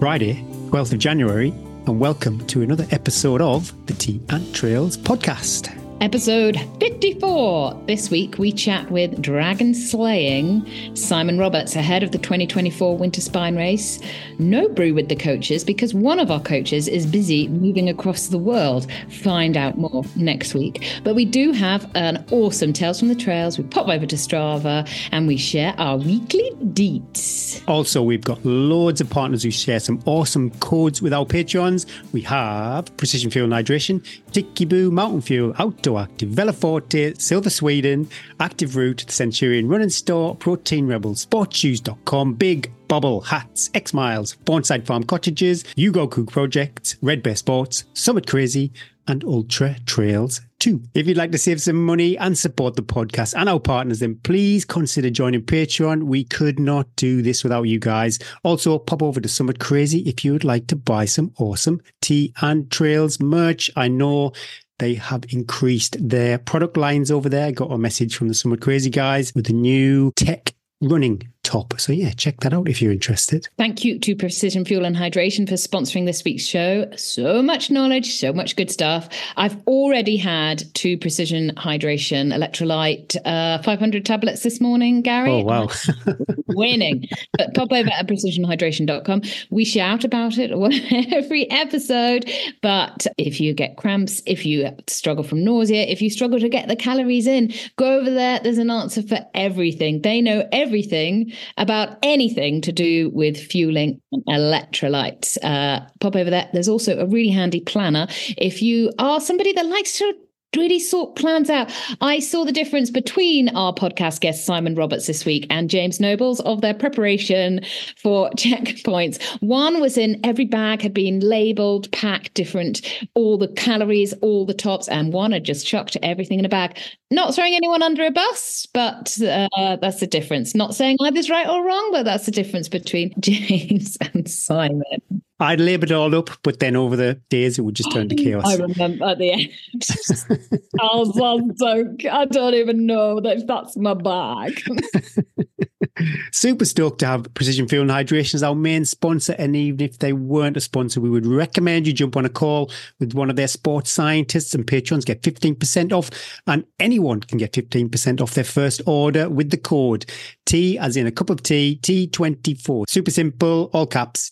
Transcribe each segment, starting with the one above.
Friday, 12th of January, and welcome to another episode of the Tea and Trails podcast. Episode 54. This week we chat with dragon slaying Simon Roberts ahead of the 2024 Winter Spine Race. No brew with the coaches because one of our coaches is busy moving across the world. Find out more next week. But we do have an awesome Tales from the Trails. We pop over to Strava and we share our weekly deets. Also, we've got loads of partners who share some awesome codes with our patrons. We have Precision Fuel and Hydration, Tikiboo, Mountain Fuel, Outdoor Active, Veloforte, Silva Sweden, Active Root, Centurion Run and Store, Protein Rebel, Sportshoes.com, Big Bubble Hats, X Miles, Bonside Farm Cottages, Yugo Cook Project, Red Bear Sports, Summit Crazy, and Ultra Trails 2. If you'd like to save some money and support the podcast and our partners, then please consider joining Patreon. We could not do this without you guys. Also, pop over to Summit Crazy if you would like to buy some awesome Tea and Trails merch. I know they have increased their product lines over there. Got a message from the Summit Crazy guys with the new tech running top. So yeah, check that out if you're interested. Thank you to Precision Fuel and Hydration for sponsoring this week's show. So much knowledge, so much good stuff. I've already had two Precision Hydration electrolyte uh, 500 tablets this morning, Gary. Oh wow. winning. But pop over at precisionhydration.com. We shout about it every episode. But if you get cramps, if you struggle from nausea, if you struggle to get the calories in, go over there. There's an answer for everything. They know everything about anything to do with fueling electrolytes. Uh, pop over there. There's also a really handy planner. If you are somebody that likes to really sort plans out. I saw the difference between our podcast guest Simon Roberts this week and James Nobles of their preparation for checkpoints. One was in every bag had been labeled, packed different, all the calories, all the tops, and one had just chucked everything in a bag. Not throwing anyone under a bus, but uh, that's the difference. Not saying either's right or wrong, but that's the difference between James and Simon. I'd label it all up, but then over the days it would just turn to oh, chaos. I remember at the end. I was so I don't even know that that's my bag. Super stoked to have Precision Fuel and Hydration as our main sponsor. And even if they weren't a sponsor, we would recommend you jump on a call with one of their sports scientists and patrons, get 15% off. And anyone can get 15% off their first order with the code T as in a cup of tea, T24. Super simple, all caps,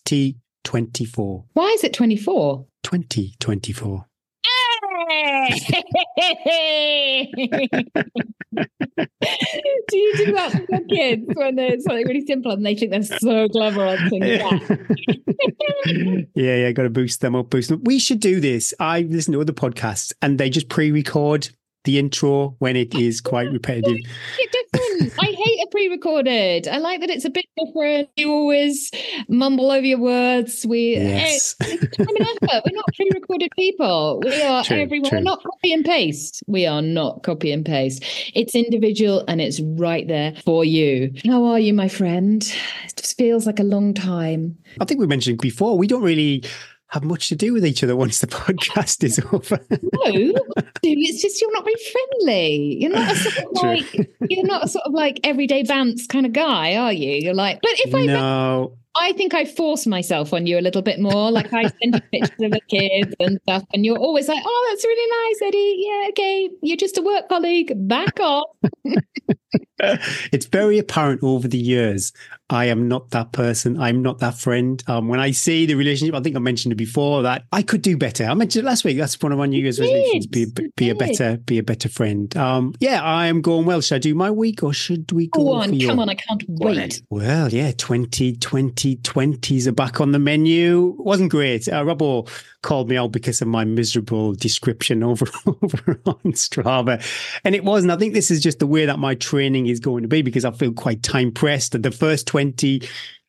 T24. Why is it 24? 2024. do you do that with your kids when there's something really simple and they think they're so clever on things yeah, yeah, got to boost them up, boost them. Up. We should do this. I listen to other podcasts and they just pre-record the intro when it is quite repetitive. I hate a pre-recorded. I like that it's a bit different. You always mumble over your words. We eh, yes. it's time and effort. We're not pre-recorded people. We are True, everyone. true. We're not copy and paste. We are not copy and paste. It's individual and it's right there for you. How are you, my friend? It just feels like a long time. I think we mentioned before, we don't really have much to do with each other once the podcast is over. No, it's just you're not very friendly. You're not a sort of True. like you're not a sort of like everyday bounce kind of guy, are you? You're like, but if I no, I think I force myself on you a little bit more. Like I send you pictures of the kids and stuff, and you're always like, "Oh, that's really nice, Eddie. Yeah, okay, you're just a work colleague. Back off." it's very apparent over the years. I am not that person. I'm not that friend. Um, when I see the relationship, I think I mentioned it before that I could do better. I mentioned it last week. That's one of my New Year's resolutions: be be a better be a better friend. Um, yeah, I am going well. Should I do my week or should we go Go on, your- come on, I can't wait. Well, yeah, 2020 20s are back on the menu. Wasn't great. Uh, Robbo called me out because of my miserable description over, over on Strava. And it wasn't. I think this is just the way that my training is going to be because I feel quite time pressed. The first 20,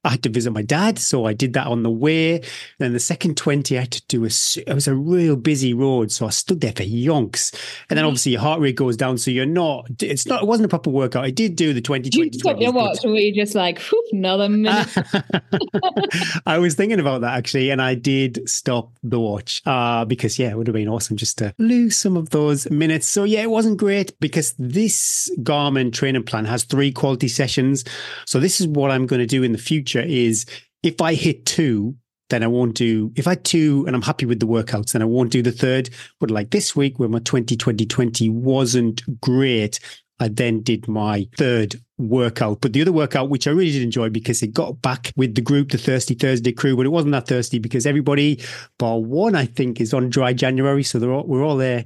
I had to visit my dad, so I did that on the way. Then the second 20, I had to do a, it was a real busy road. So I stood there for yonks. And then obviously your heart rate goes down. So you're not, it's not, it wasn't a proper workout. I did do the 20, You 20, stop your watch, or were you just like, "Whew, another minute? I was thinking about that actually, and I did stop the watch uh, because, yeah, it would have been awesome just to lose some of those minutes. So, yeah, it wasn't great because this Garmin training plan has three quality sessions. So, this is what I'm going to do in the future is if I hit two, then I won't do, if I two and I'm happy with the workouts, then I won't do the third. But like this week, where my 2020 20 wasn't great, I then did my third workout. But the other workout, which I really did enjoy because it got back with the group, the Thirsty Thursday crew, but it wasn't that thirsty because everybody, bar one, I think, is on dry January. So they're all, we're all there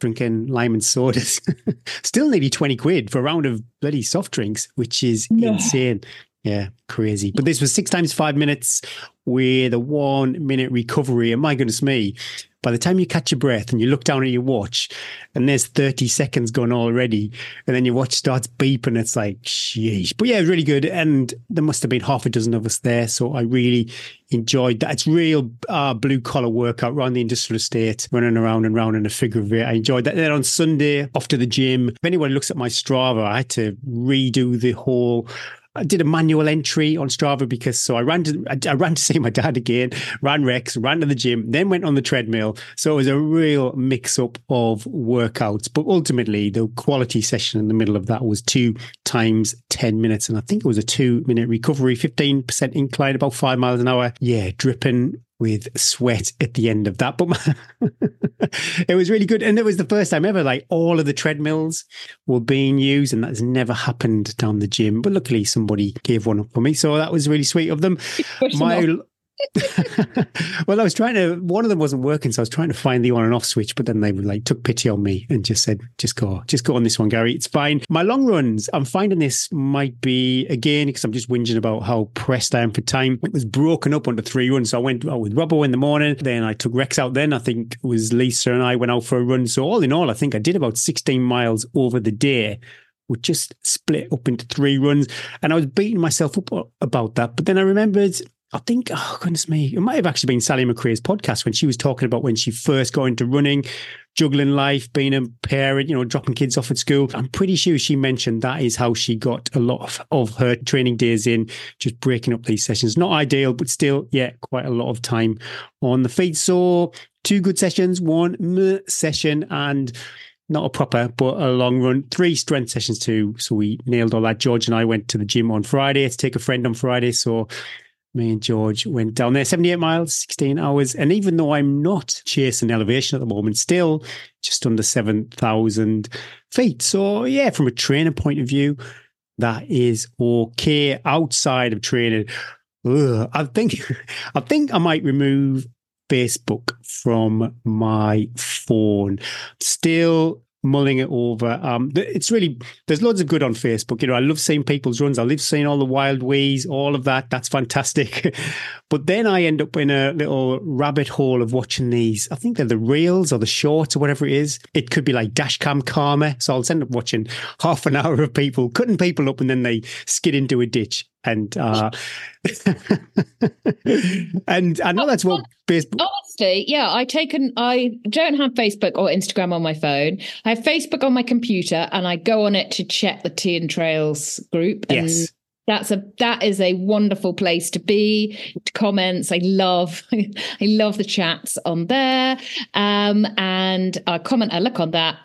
drinking lime and sodas. Still nearly 20 quid for a round of bloody soft drinks, which is insane. Yeah, crazy. But this was six times five minutes with a one minute recovery. And my goodness me, by the time you catch your breath and you look down at your watch and there's 30 seconds gone already, and then your watch starts beeping, it's like, sheesh. But yeah, really good. And there must have been half a dozen of us there. So I really enjoyed that. It's real uh, blue collar workout around the industrial estate, running around and round in a figure of eight. I enjoyed that. Then on Sunday, off to the gym. If anyone looks at my Strava, I had to redo the whole I did a manual entry on Strava because so I ran to I, ran to see my dad again, ran Rex, ran to the gym, then went on the treadmill. So it was a real mix up of workouts. But ultimately, the quality session in the middle of that was two times ten minutes, and I think it was a two minute recovery, fifteen percent incline, about five miles an hour. Yeah, dripping with sweat at the end of that. But it was really good. And it was the first time ever, like all of the treadmills were being used. And that's never happened down the gym. But luckily, somebody gave one up for me. So that was really sweet of them. My, well, I was trying to. One of them wasn't working, so I was trying to find the on and off switch. But then they like took pity on me and just said, "Just go, just go on this one, Gary. It's fine." My long runs, I'm finding this might be again because I'm just whinging about how pressed I am for time. It was broken up onto three runs, so I went out with Robbo in the morning. Then I took Rex out. Then I think it was Lisa and I went out for a run. So all in all, I think I did about 16 miles over the day would just split up into three runs. And I was beating myself up about that. But then I remembered I think, oh goodness me, it might have actually been Sally McRae's podcast when she was talking about when she first got into running, juggling life, being a parent, you know, dropping kids off at school. I'm pretty sure she mentioned that is how she got a lot of, of her training days in, just breaking up these sessions. Not ideal, but still, yeah, quite a lot of time on the feet. So two good sessions, one session and not a proper, but a long run. Three strength sessions too. So we nailed all that. George and I went to the gym on Friday to take a friend on Friday. So me and George went down there 78 miles, 16 hours. And even though I'm not chasing elevation at the moment, still just under 7,000 feet. So, yeah, from a training point of view, that is okay. Outside of training, ugh, I think I think I might remove Facebook from my phone. Still mulling it over. Um, it's really there's loads of good on Facebook. You know, I love seeing people's runs. I love seeing all the wild ways, all of that. That's fantastic. but then I end up in a little rabbit hole of watching these. I think they're the reels or the shorts or whatever it is. It could be like dashcam karma. So I'll end up watching half an hour of people cutting people up and then they skid into a ditch and uh, and I know that's what Facebook. Yeah, I take an I don't have Facebook or Instagram on my phone. I have Facebook on my computer, and I go on it to check the Tea and Trails group. And yes. That's a that is a wonderful place to be. To comments, I love I love the chats on there. Um, and I comment, I look on that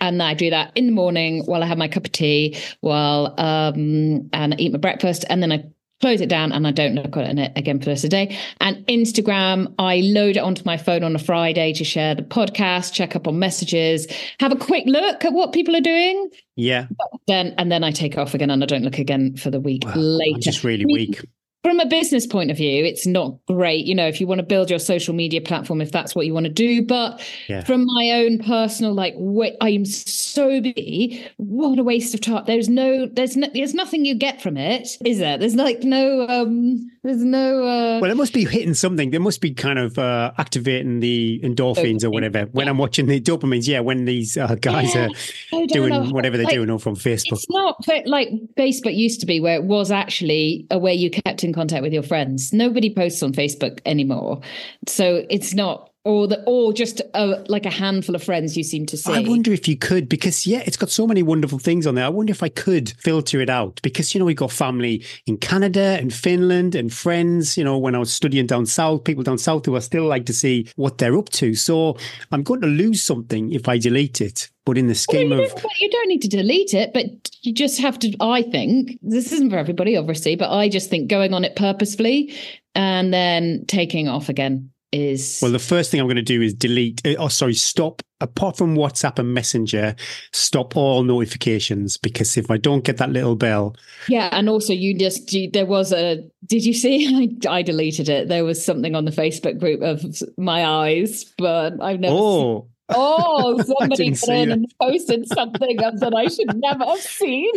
and I do that in the morning while I have my cup of tea, while um, and I eat my breakfast, and then I close it down and I don't look at it again for the rest of the day. And Instagram, I load it onto my phone on a Friday to share the podcast, check up on messages, have a quick look at what people are doing. Yeah. But then and then I take off again and I don't look again for the week well, later. I'm just really weak from a business point of view, it's not great. You know, if you want to build your social media platform, if that's what you want to do. But yeah. from my own personal, like, wait, I am so busy. What a waste of time. There's no, there's no, there's nothing you get from it, is there? There's like no, um, there's no. Uh... Well, it must be hitting something. There must be kind of uh, activating the endorphins Dopamine. or whatever. When yeah. I'm watching the dopamines, yeah, when these uh, guys yeah. are doing know. whatever they're like, doing from Facebook. It's not like Facebook used to be, where it was actually a way you kept in in contact with your friends. Nobody posts on Facebook anymore. So it's not or the or just a, like a handful of friends you seem to see. I wonder if you could because yeah, it's got so many wonderful things on there. I wonder if I could filter it out because you know we got family in Canada and Finland and friends. You know when I was studying down south, people down south who I still like to see what they're up to. So I'm going to lose something if I delete it. But in the scheme well, you of, you don't need to delete it, but you just have to. I think this isn't for everybody, obviously, but I just think going on it purposefully and then taking off again is Well, the first thing I'm going to do is delete, uh, oh, sorry, stop, apart from WhatsApp and Messenger, stop all notifications because if I don't get that little bell, yeah and also you just you, there was a did you see I, I deleted it there was something on the facebook group of my eyes but i've never seen oh, Oh, somebody didn't got see in and posted something that I should never have seen.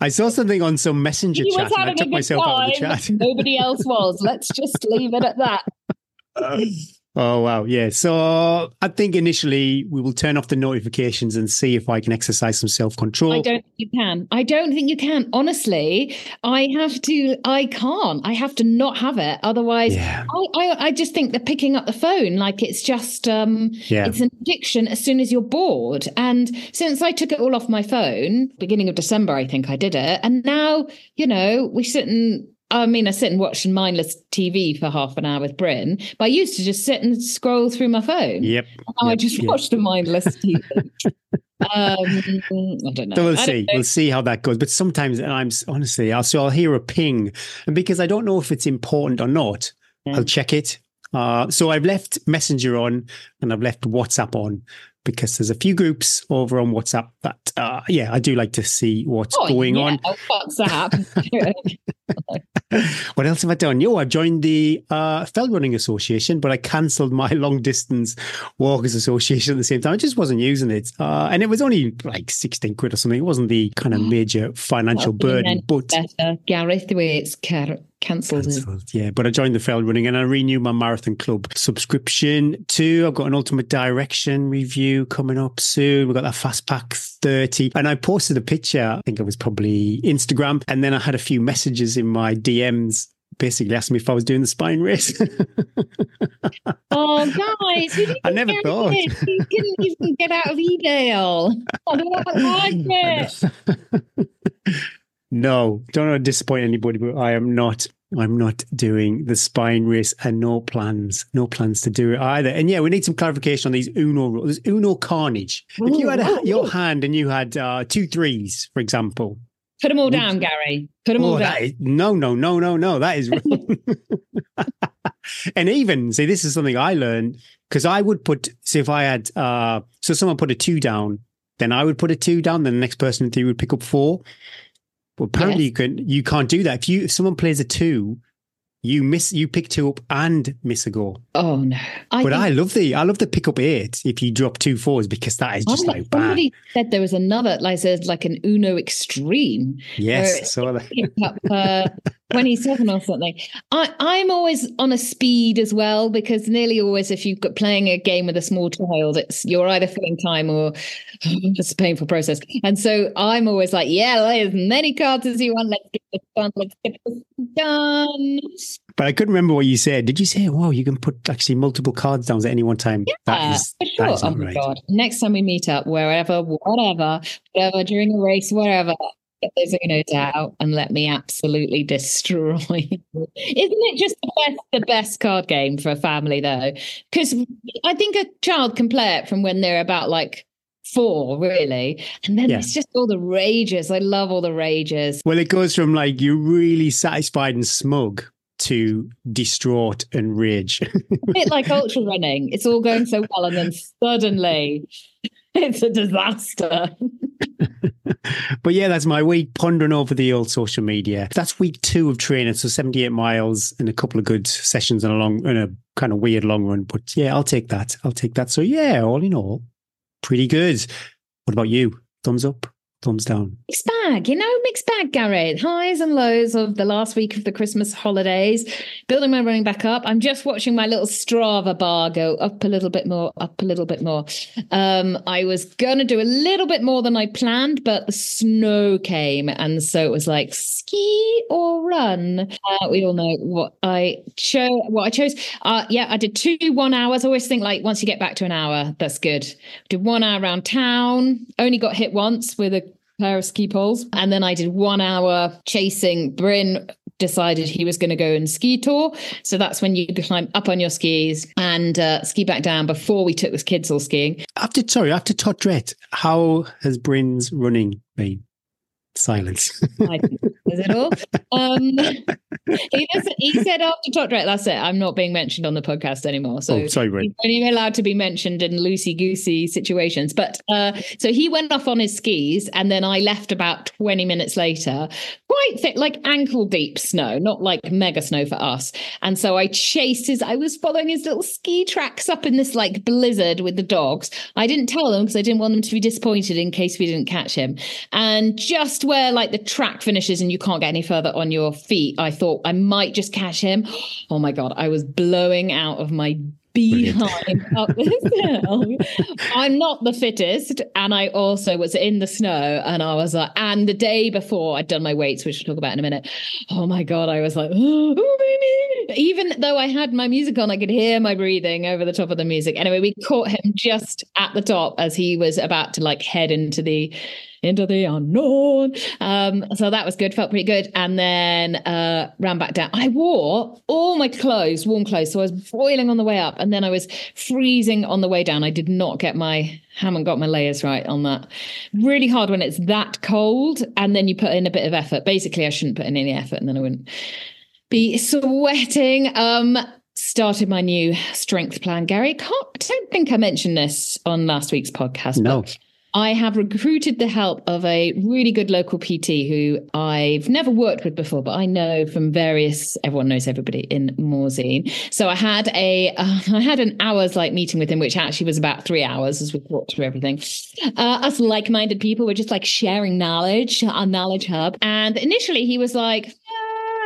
I saw something on some Messenger He chat and I took good myself out of the chat. Nobody else was. Let's just leave it at that. Oh wow, yeah. So I think initially we will turn off the notifications and see if I can exercise some self control. I don't think you can. I don't think you can. Honestly, I have to. I can't. I have to not have it. Otherwise, Yeah, I, I, I just think that picking up the phone, like it's just, um, yeah. it's an addiction as soon as you're bored. And since I took it all off my phone, beginning of December, I think I did it. And now, you know, we sit and, I mean, I sit and watch mindless TV for half an hour with Bryn, but I used to just sit and scroll through my phone. Yep. Now I just yep. watch the mindless TV. um, I don't know. So we'll see. know. We'll see how that goes. But sometimes, and I'm honestly, I'll so I'll hear a ping, and because I don't know if it's important or not, Yeah. I'll check it. Uh, so I've left Messenger on and I've left WhatsApp on because there's a few groups over on WhatsApp that, uh, yeah, I do like to see what's Oh, going yeah, on. WhatsApp. What else have I done? Yo, I've joined the uh, Fell Running Association, but I cancelled my long distance walkers association at the same time. I just wasn't using it, uh, and it was only like sixteen quid or something. It wasn't the kind of major financial burden, but Better, Gareth, the way it's car- cancelled. Yeah, but I joined the Fell Running and I renewed my Marathon Club subscription too. I've got an Ultimate Direction review coming up soon. We've got that Fast Pack 30. And I posted a picture, I think it was probably Instagram. And then I had a few messages in my DMs basically asking me if I was doing the spine race. Oh, guys, who did I you never thought. You didn't even get out of Edale. I don't like it. no, don't want to disappoint anybody, but I am not. I'm not doing the spine race and no plans, no plans to do it either. And yeah, we need some clarification on these Uno rules. There's Uno carnage. If you had a, your hand and you had uh, two threes, for example. Put them all down, Gary. Put them all Oh, down. that is, no, no, no, no, no. That is wrong. and even see, this is something I learned because I would put. So if I had, uh, so someone put a two down, then I would put a two down. Then the next person in three would pick up four. But apparently, Yes. you can you can't do that. If you if someone plays a two, you miss you pick two up and miss a goal. Oh no! I but think- I love the I love the pick up eight if you drop two fours because that is just Oh, like somebody said there was another, like there's like an Uno Extreme Yes, so that. up uh, 27 or something. I, I'm always on a speed as well because nearly always, if you've got playing a game with a small child, it's you're either filling time or it's a painful process. And so I'm always like, yeah, lay as many cards as you want. Let's get this done. Let's get this done. But I couldn't remember what you said. Did you say, "Wow, you can put actually multiple cards down at any one time"? Yeah, that is for sure. is Oh my right. god! Next time we meet up, wherever, whatever, whatever, during a race, wherever, get those Unos out and let me absolutely destroy. Isn't it just the best, the best card game for a family though? Because I think a child can play it from when they're about like four, really, and then Yeah. it's just all the rages. I love all the rages. Well, it goes from like you're really satisfied and smug to distraught and rage. A bit like ultra running. It's all going so well, and then suddenly. It's a disaster. but yeah, that's my week pondering over the old social media. That's week two of training, so 78 miles and a couple of good sessions and a long and a kind of weird long run. But yeah, I'll take that. I'll take that. So yeah, all in all, pretty good. What about you? Thumbs up, thumbs down. Mixed bag, you know, mixed bag, Garrett. Highs and lows of the last week of the Christmas holidays. Building my running back up. I'm just watching my little Strava bar go up a little bit more, up a little bit more. Um, I was gonna do a little bit more than I planned, but the snow came, and so it was like ski or run. Uh, we all know what I chose. What I chose. Uh, yeah, I did two one hours. I always think like once you get back to an hour, that's good. Did one hour around town. Only got hit once with a pair of ski poles. And then I did one hour chasing. Bryn decided he was going to go and ski tour. So that's when you climb up on your skis and uh, ski back down before we took the kids all skiing. After sorry, after Todd Dredd, how has Bryn's running been? Silence. Says it all. Um, he, he said after Top Direct, that's it. I'm not being mentioned on the podcast anymore. So oh, sorry, he's only allowed to be mentioned in loosey goosey situations. But uh, so he went off on his skis, and then I left about 20 minutes later, quite thick, like ankle deep snow, not like mega snow for us. And so I chased his, I was following his little ski tracks up in this like blizzard with the dogs. I didn't tell them because I didn't want them to be disappointed in case we didn't catch him. And just where like the track finishes and you can't get any further on your feet, I thought I might just catch him. Oh my God, I was blowing out of my behind up this hill. I'm not the fittest. And I also was in the snow and I was like, and the day before I'd done my weights, which we'll talk about in a minute. Oh my God, I was like, oh, baby. Even though I had my music on, I could hear my breathing over the top of the music. Anyway, we caught him just at the top as he was about to like head into the into the unknown. Um, so that was good, felt pretty good. And then uh, ran back down. I wore all my clothes, warm clothes. So I was boiling on the way up and then I was freezing on the way down. I did not get my, haven't got my layers right on that. Really hard when it's that cold and then you put in a bit of effort. Basically, I shouldn't put in any effort and then I wouldn't be sweating. Um, started my new strength plan, Gary. Can't, I don't think I mentioned this on last week's podcast. No. I have recruited the help of a really good local PT who I've never worked with before, but I know from various. Everyone knows everybody in Morzine. So I had a uh, I had an hours like meeting with him, which actually was about three hours as we talked through everything. Uh, us like minded people were just like sharing knowledge, our knowledge hub. And initially he was like,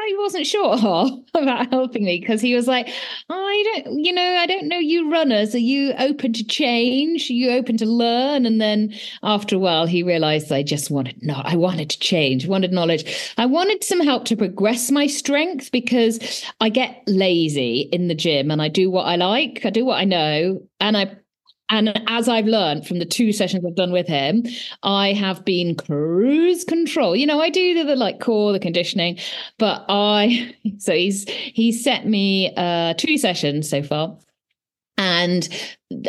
he wasn't sure about helping me because he was like, oh, I don't, you know, I don't know you runners. Are you open to change? Are you open to learn? And then after a while, he realized I just wanted not, I wanted to change, wanted knowledge. I wanted some help to progress my strength because I get lazy in the gym and I do what I like, I do what I know, and I and as I've learned from the two sessions I've done with him, I have been cruise control. You know, I do the, the like core, the conditioning, but I so he's he's set me uh two sessions so far. And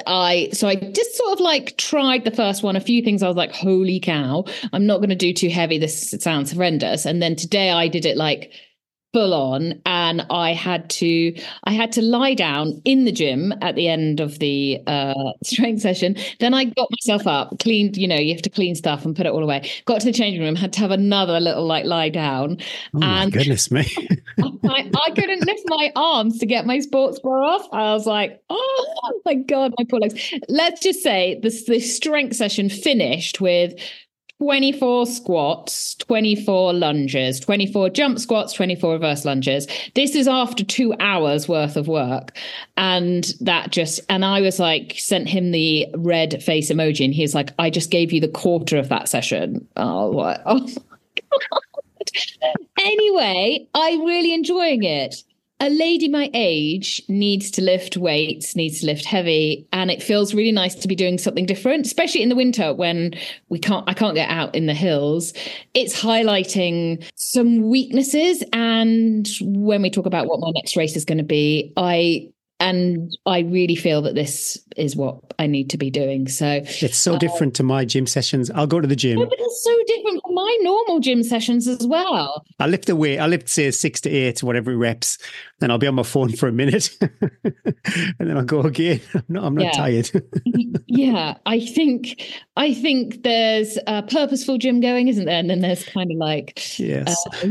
I so I just sort of like tried the first one. A few things I was like, holy cow, I'm not going to do too heavy. This sounds horrendous. And then today I did it like full on and i had to i had to lie down in the gym at the end of the uh, strength session. Then i got myself up cleaned you know you have to clean stuff and put it all away. Got to the changing room had to have another little like lie down. Oh and goodness me. I, I, couldn't lift my arms to get my sports bra off. I was like oh my god my poor legs. Let's just say this the strength session finished with 24 squats, 24 lunges, 24 jump squats, 24 reverse lunges. This is after two hours worth of work. And that just, and I was like, sent him the red face emoji, and he's like, I just gave you the quarter of that session. Oh, what? Oh my God. anyway, I'm really enjoying it a lady my age needs to lift weights, needs to lift heavy, and it feels really nice to be doing something different, especially in the winter when we can't I can't get out in the hills. It's highlighting some weaknesses and when we talk about what my next race is going to be, I and I really feel that this is what I need to be doing. So it's so uh, different to my gym sessions. I'll go to the gym. but it's so different from my normal gym sessions as well. I lift the weight. I lift say six to eight, whatever reps. Then I'll be on my phone for a minute, and then I'll go again. I'm not. I'm not yeah. tired. yeah, I think. I think there's a purposeful gym going, isn't there? And then there's kind of like yes. Uh,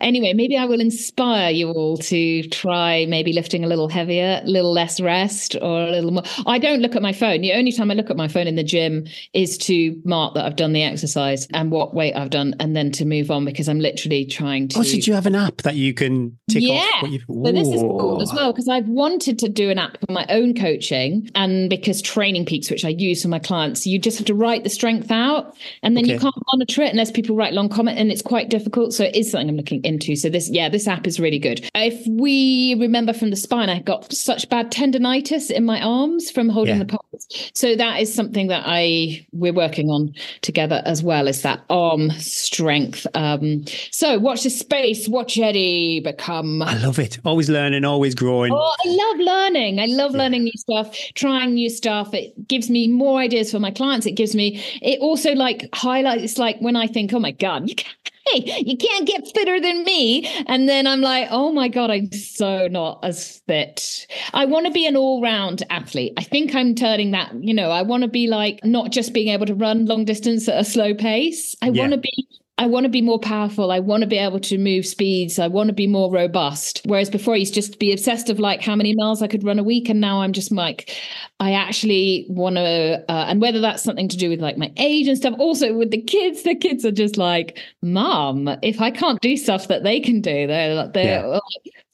anyway, maybe I will inspire you all to try maybe lifting a little heavier, a little less rest, or a little more. I don't look at my phone. The only time I look at my phone in the gym is to mark that I've done the exercise and what weight I've done, and then to move on because I'm literally trying to. Oh, so do you have an app that you can tick yeah. off? Yeah. So this is cool as well because I've wanted to do an app for my own coaching, and because Training Peaks, which I use for my clients, you just have to write the strength out, and then okay. you can't monitor it unless people write long comment, and it's quite difficult. So it is something I'm looking into. So this, yeah, this app is really good. If we remember from the spine, I got such bad tendonitis in my arms from holding yeah. the poles. So that is something that I we're working on together as well as that arm strength. Um, so watch the space, watch Eddie become. I love it. Always learning, always growing. Oh, I love learning. I love learning new stuff, trying new stuff. It gives me more ideas for my clients. It gives me. It also like highlights. It's like when I think, oh my god, you can't hey, you can't get fitter than me. And then I'm like, oh my God, I'm so not as fit. I want to be an all round athlete. I think I'm turning that, you know, I want to be like not just being able to run long distance at a slow pace. I yeah. want to be I want to be more powerful. I want to be able to move speeds. I want to be more robust. Whereas before I used to just be obsessed of like how many miles I could run a week. And now I'm just like, I actually want to, uh, and whether that's something to do with like my age and stuff, also with the kids, the kids are just like, mom, if I can't do stuff that they can do, they're, like they're yeah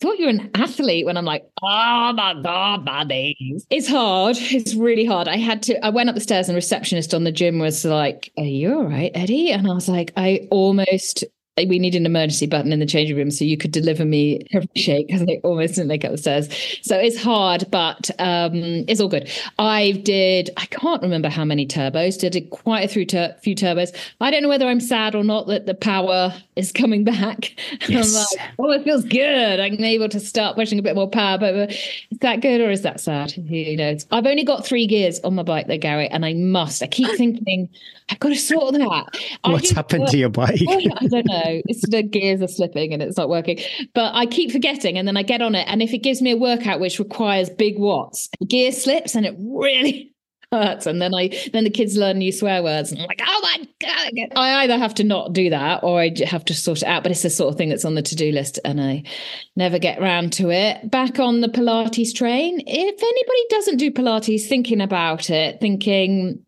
thought you were an athlete when I'm like, oh my God, buddies. It's hard. It's really hard. I had to, I went up the stairs and receptionist on the gym was like, Are you all right, Eddie? And I was like, I almost we need an emergency button in the changing room so you could deliver me a shake because I almost didn't make it upstairs. So it's hard, but um, it's all good. I did, I can't remember how many turbos, did it quite a few, few turbos. I don't know whether I'm sad or not that the power is coming back. Yes. I'm like, oh, it feels good. I'm able to start pushing a bit more power, but is that good or is that sad? Who knows? I've only got three gears on my bike there, Gary, and I must. I keep thinking, I've got to sort that. What's happened to your bike? I don't know. It's the gears are slipping and it's not working. But I keep forgetting and then I get on it. And if it gives me a workout which requires big watts, gear slips and it really hurts. And then I then the kids learn new swear words. And I'm like, oh my God. I either have to not do that or I have to sort it out. But it's the sort of thing that's on the to-do list and I never get round to it. Back on the Pilates train. If anybody doesn't do Pilates thinking about it, thinking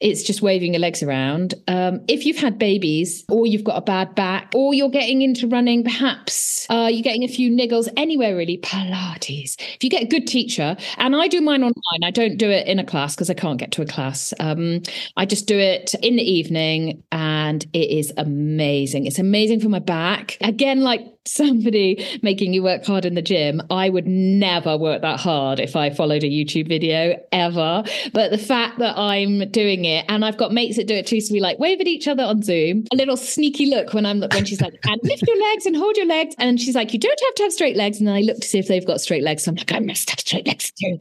it's just waving your legs around. Um, if you've had babies, or you've got a bad back, or you're getting into running, perhaps uh, you're getting a few niggles anywhere really, Pilates. If you get a good teacher, and I do mine online, I don't do it in a class because I can't get to a class. Um, I just do it in the evening, and it is amazing. It's amazing for my back. Again, like somebody making you work hard in the gym, I would never work that hard if I followed a YouTube video ever. But the fact that I'm doing it and I've got mates that do it too, so we like wave at each other on Zoom, a little sneaky look when I'm when she's like, and lift your legs and hold your legs. And she's like, you don't have to have straight legs. And then I look to see if they've got straight legs. So I'm like, I must have straight legs too.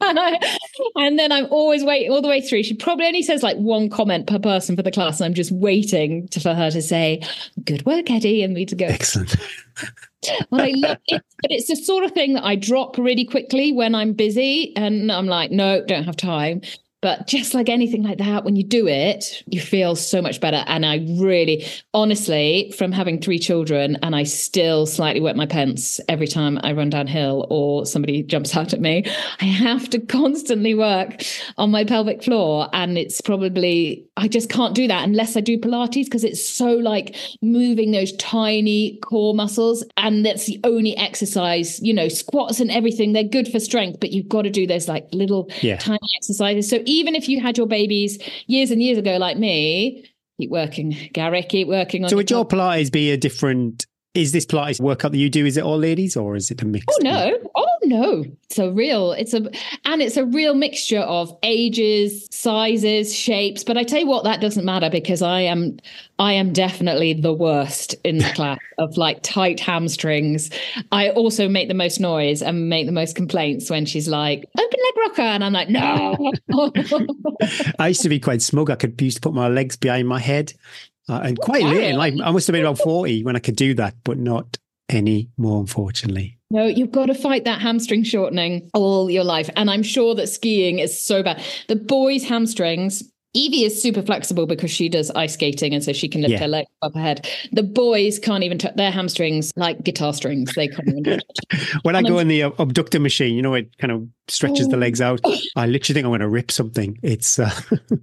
and, I, and then I'm always waiting all the way through. She probably only says like one comment per person for the class. And I'm just waiting to, for her to say, good work, Eddie, and me to go. Excellent I love it, but it's the sort of thing that I drop really quickly when I'm busy, and I'm like, no, don't have time. But just like anything like that, when you do it, you feel so much better. And I really, honestly, from having three children, and I still slightly wet my pants every time I run downhill or somebody jumps out at me, I have to constantly work on my pelvic floor. And it's probably, I just can't do that unless I do Pilates because it's so like moving those tiny core muscles. And that's the only exercise, you know, squats and everything, they're good for strength, but you've got to do those like little yeah. tiny exercises. So even if you had your babies years and years ago, like me, keep working, Gary, keep working on. So would your Pilates be a different? Is this Pilates workout that you do? Is it all ladies or is it a mix? Oh no! Oh no! It's a real. It's a and it's a real mixture of ages, sizes, shapes. But I tell you what, that doesn't matter because I am I am definitely the worst in the class of like tight hamstrings. I also make the most noise and make the most complaints when she's like, open leg rocker. And I'm like, no. I used to be quite smug. I could used to put my legs behind my head. Uh, and quite late in life, I must have been about 40 when I could do that, but not anymore, unfortunately. No, you've got to fight that hamstring shortening all your life. And I'm sure that skiing is so bad. The boys' hamstrings Evie is super flexible because she does ice skating and so she can lift yeah. her leg up her head. The boys can't even touch their hamstrings like guitar strings. They can't even touch. when I go in the abductor machine, you know, it kind of stretches oh. the legs out. I literally think I'm going to rip something. It's uh,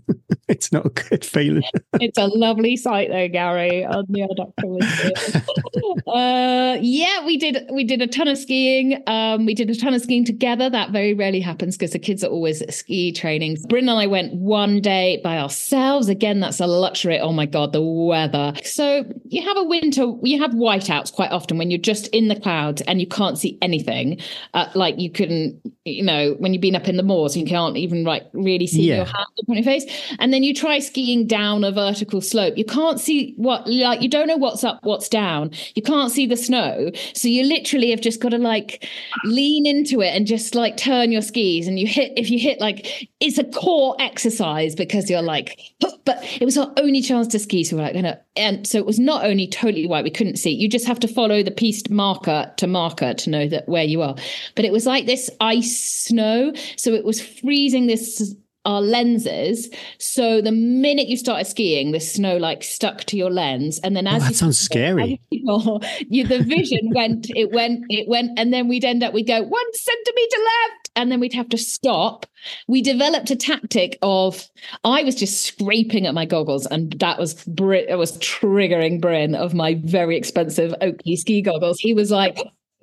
it's not a good feeling. it's a lovely sight though, Gary, on the abductor. uh, yeah, we did we did a ton of skiing. Um, we did a ton of skiing together. That very rarely happens because the kids are always at ski training. Bryn and I went one day by ourselves. Again, that's a luxury. Oh my God, the weather. So you have a winter, you have whiteouts quite often when you're just in the clouds and you can't see anything. Uh, like you couldn't, you know, when you've been up in the moors, you can't even like really see yeah. your hand in your face. And then you try skiing down a vertical slope. You can't see what, like, you don't know what's up, what's down. You can't see the snow. So you literally have just got to like lean into it and just like turn your skis. And you hit, if you hit like, it's a core exercise because you're like, but it was our only chance to ski. So we're like, gonna and so it was not only totally white, we couldn't see. You just have to follow the piste marker to marker to know that where you are. But it was like this ice snow. So it was freezing this our lenses. So the minute you started skiing, the snow like stuck to your lens, and then Oh, as that you sounds scary. you, the vision went, it went, it went, and then we'd end up, we'd go one centimeter left, and then we'd have to stop. We developed a tactic of, I was just scraping at my goggles, and that was Brit, it was triggering Bryn of my very expensive Oakley ski goggles. He was like.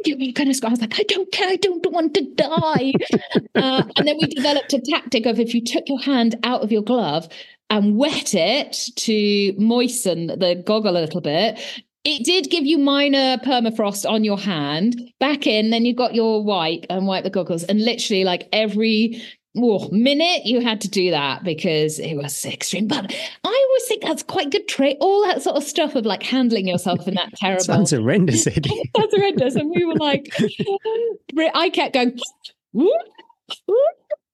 You're gonna score. I was like, I don't care. I don't want to die. uh, and then we developed a tactic of if you took your hand out of your glove and wet it to moisten the goggle a little bit, it did give you minor permafrost on your hand. Back in, then you got your wipe and wipe the goggles. And literally, like every oh, minute, you had to do that because it was extreme. But I always think that's quite good trait. All that sort of stuff of like handling yourself in that terrible. Sounds horrendous. That's horrendous. And we were like, I kept going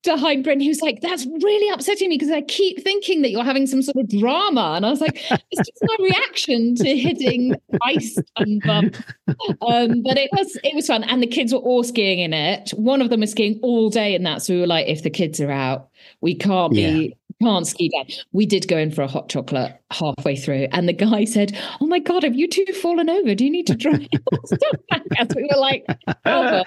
behind Brent. He was like, that's really upsetting me because I keep thinking that you're having some sort of drama. And I was like, it's just my reaction to hitting ice and bump. Um, but it was it was fun. And the kids were all skiing in it. One of them was skiing all day in that. So we were like, if the kids are out, we can't be can't ski down. We did go in for a hot chocolate halfway through, and the guy said, "Oh my god, have you two fallen over? Do you need to dry yourself?" As we were like, oh,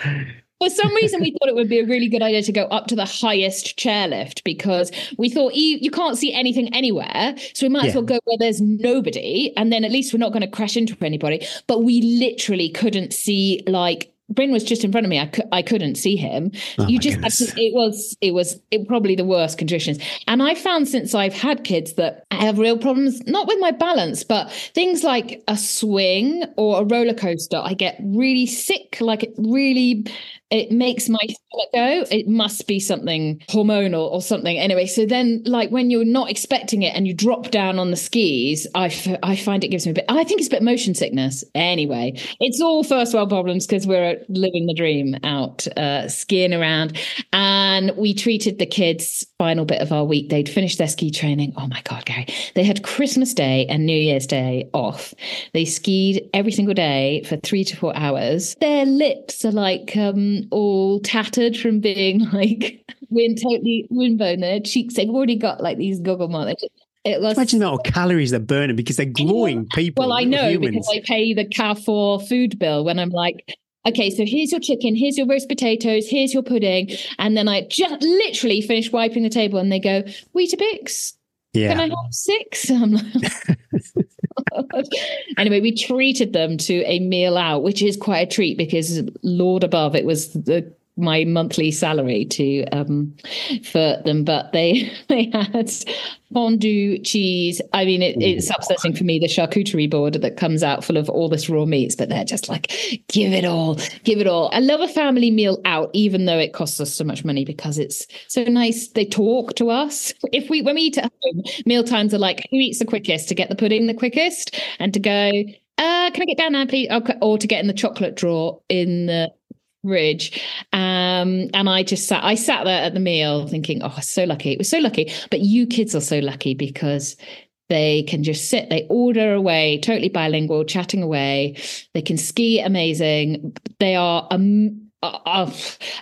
for some reason, we thought it would be a really good idea to go up to the highest chairlift because we thought you, you can't see anything anywhere. So we might Yeah. as well go where there's nobody. And then at least we're not going to crash into anybody. But we literally couldn't see, like, Bryn was just in front of me. I, cou- I couldn't see him. Oh you just, to, it was it was it, probably the worst conditions. And I found since I've had kids that I have real problems, not with my balance, but things like a swing or a roller coaster. I get really sick, like it really it makes my stomach go. It must be something hormonal or something. Anyway, so then like when you're not expecting it and you drop down on the skis, I, f- I find it gives me a bit. I think it's a bit motion sickness. Anyway, it's all first world problems because we're living the dream out uh, skiing around, and we treated the kids. Final bit of our week, they'd finished their ski training. Oh my god, Gary! They had Christmas Day and New Year's Day off. They skied every single day for three to four hours. Their lips are like um, all tattered from being like wind totally windblown. Their cheeks, they've already got like these goggle marks. It was Imagine the calories they're burning because they're growing people. well, I know humans. because I pay the Carrefour food bill when I'm like, okay, so here's your chicken, here's your roast potatoes, here's your pudding. And then I just literally finish wiping the table and they go, Weetabix, yeah. can I have six? I'm like, anyway, we treated them to a meal out, which is quite a treat because Lord above, it was the my monthly salary to um for them but they they had fondue cheese. I mean it, it's upsetting for me the charcuterie board that comes out full of all this raw meats but they're just like give it all give it all. I love a family meal out even though it costs us so much money because it's so nice. They talk to us. If we when we eat at home meal times are like who eats the quickest to get the pudding the quickest? And to go uh, can I get down now, please? Okay. Or to get in the chocolate drawer in the fridge. Um, and I just sat, I sat there at the meal thinking, oh, so lucky. It was so lucky. But you kids are so lucky because they can just sit, they order away, totally bilingual, chatting away. They can ski amazing. They are, um, uh, uh,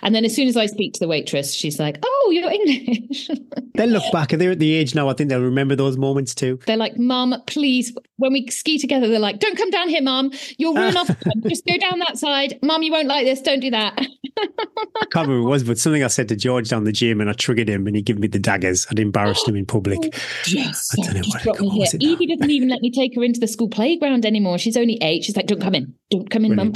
and then as soon as I speak to the waitress, she's like, "Oh, you're English." They'll look back. And they're at the age now. I think they'll remember those moments too. They're like, Mum, please. When we ski together, they're like, Don't come down here, Mum. You'll ruin off. Just go down that side. Mum, you won't like this. Don't do that. I can't remember what it was, but something I said to George down the gym and I triggered him and he gave me the daggers. I'd embarrassed him in public. Yes. I don't know what- drop me here. Evie doesn't even let me take her into the school playground anymore. She's only eight. She's like, Don't come in. Don't come in, Mum.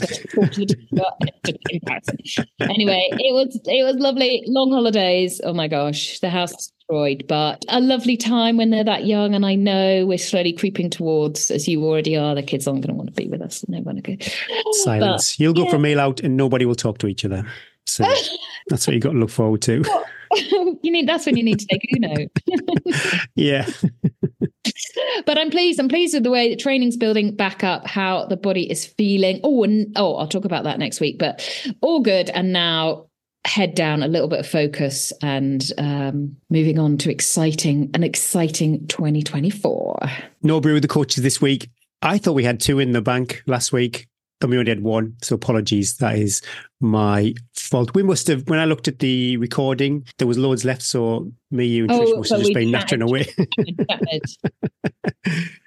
Brilliant. Talk to the teacher." Embarrassing. anyway, it was it was lovely. Long holidays. Oh my gosh. The house destroyed, but a lovely time when they're that young. And I know we're slowly creeping towards, as you already are, the kids aren't going to want to be with us. Going to go. Silence. You'll go yeah. for a meal out and nobody will talk to each other. So that's what you got to look forward to. you need that's when you need to take Uno. Yeah. but I'm pleased. I'm pleased with the way the training's building back up, how the body is feeling. Oh, and oh, I'll talk about that next week. But all good. And now head down, a little bit of focus, and um, moving on to exciting an exciting 2024. No brew with the coaches this week. I thought we had two in the bank last week and we only had one. So apologies. That is my fault. We must have, when I looked at the recording, there was loads left. So me, you, and Trish Oh, must have just been nattering away.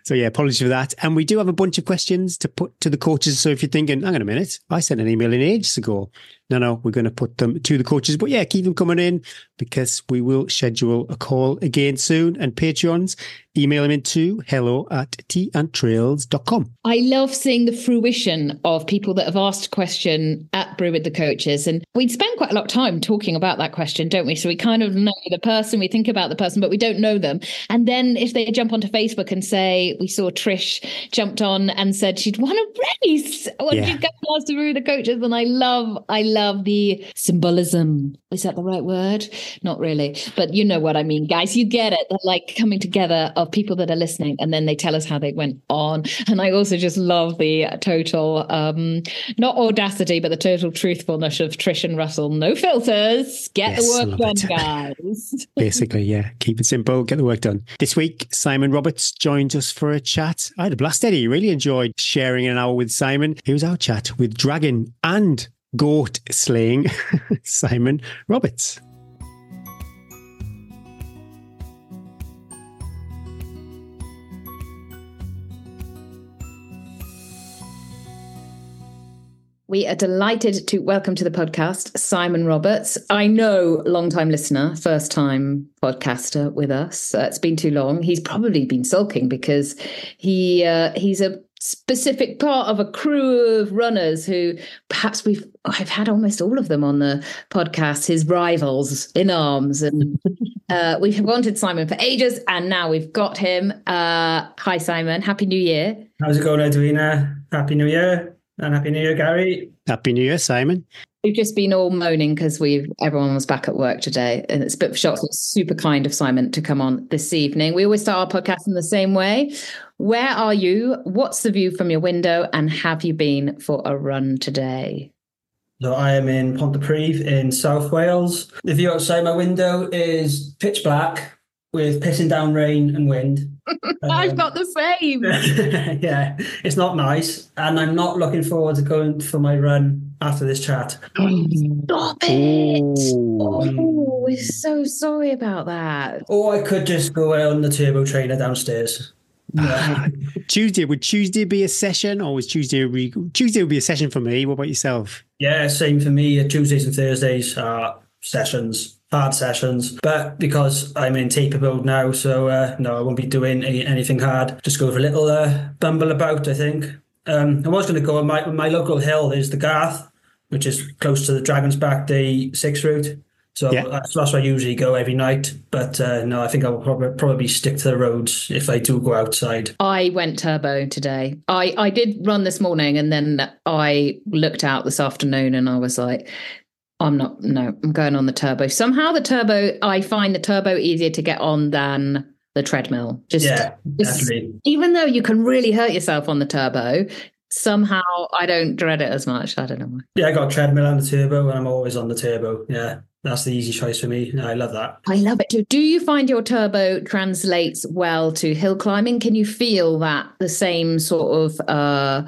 so yeah, apologies for that. And we do have a bunch of questions to put to the coaches. So if you're thinking, hang on a minute, I sent an email in ages ago. No, no, we're going to put them to the coaches. But yeah, keep them coming in because we will schedule a call again soon. And Patreons, email them into hello at teaandtrails.com. I love seeing the fruition of people that have asked a question at Brew with the Coaches. And we spend quite a lot of time talking about that question, don't we? So we kind of know the person, we think about the person, but we don't know them. And then if they jump onto Facebook and say, we saw Trish jumped on and said she'd won a race. What Yeah. did you go past to Brew with the Coaches? And I love, I love the symbolism. Is that the right word? Not really, but you know what I mean, guys. You get it. The like coming together of people that are listening, and then they tell us how they went on. And I also just love the total, um, not audacity, but the total truthfulness of Trish and Russell. No filters. Get Yes, the work done, it. guys. Basically, yeah. Keep it simple, get the work done. This week, Simon Roberts joined us for a chat. I had a blast, Eddie. Really enjoyed sharing an hour with Simon. Was our chat with Dragon and Goat slaying Simon Roberts. We are delighted to welcome to the podcast Simon Roberts. I know, long-time listener, first-time podcaster with us. Uh, it's been too long. He's probably been sulking because he uh, he's a specific part of a crew of runners who perhaps we've I've had almost all of them on the podcast. His rivals in arms, and uh, we've wanted Simon for ages, and now we've got him. Uh, hi, Simon. Happy New Year. How's it going, Edwina? Happy New Year and Happy New Year, Gary. Happy New Year, Simon. We've just been all moaning because we've everyone was back at work today, and it's a bit of a shock. So it's super kind of Simon to come on this evening. We always start our podcast in the same way. Where are you? What's the view from your window? And have you been for a run today? So I am in Pontypridd in South Wales. The view outside my window is pitch black with pissing down rain and wind. I've Um, got the same. yeah, it's not nice, and I'm not looking forward to going for my run after this chat. Stop it! Oh, we're so sorry about that. Or I could just go on the turbo trainer downstairs. Yeah. Tuesday, would Tuesday be a session or was Tuesday a re- Tuesday would be a session for me? What about yourself? Yeah, same for me. Uh, Tuesdays and Thursdays are sessions, hard sessions. But because I'm in taper build now, so uh, no, I won't be doing any, anything hard. Just go for a little uh, bumble about, I think. Um, I was going to go on my my local hill is the Garth, which is close to the Dragon's Back Day six route. So Yeah. that's, that's where I usually go every night. But uh, no, I think I'll probably probably stick to the roads if I do go outside. I went turbo today. I, I did run this morning and then I looked out this afternoon and I was like, I'm not, no, I'm going on the turbo. Somehow the turbo, I find the turbo easier to get on than the treadmill. Just, Yeah, just- definitely. even though you can really hurt yourself on the turbo, somehow I don't dread it as much. I don't know why. Yeah, I got a treadmill and the turbo, and I'm always on the turbo. Yeah, that's the easy choice for me. I love that. I love it too. Do you find your turbo translates well to hill climbing? Can you feel that the same sort of, uh,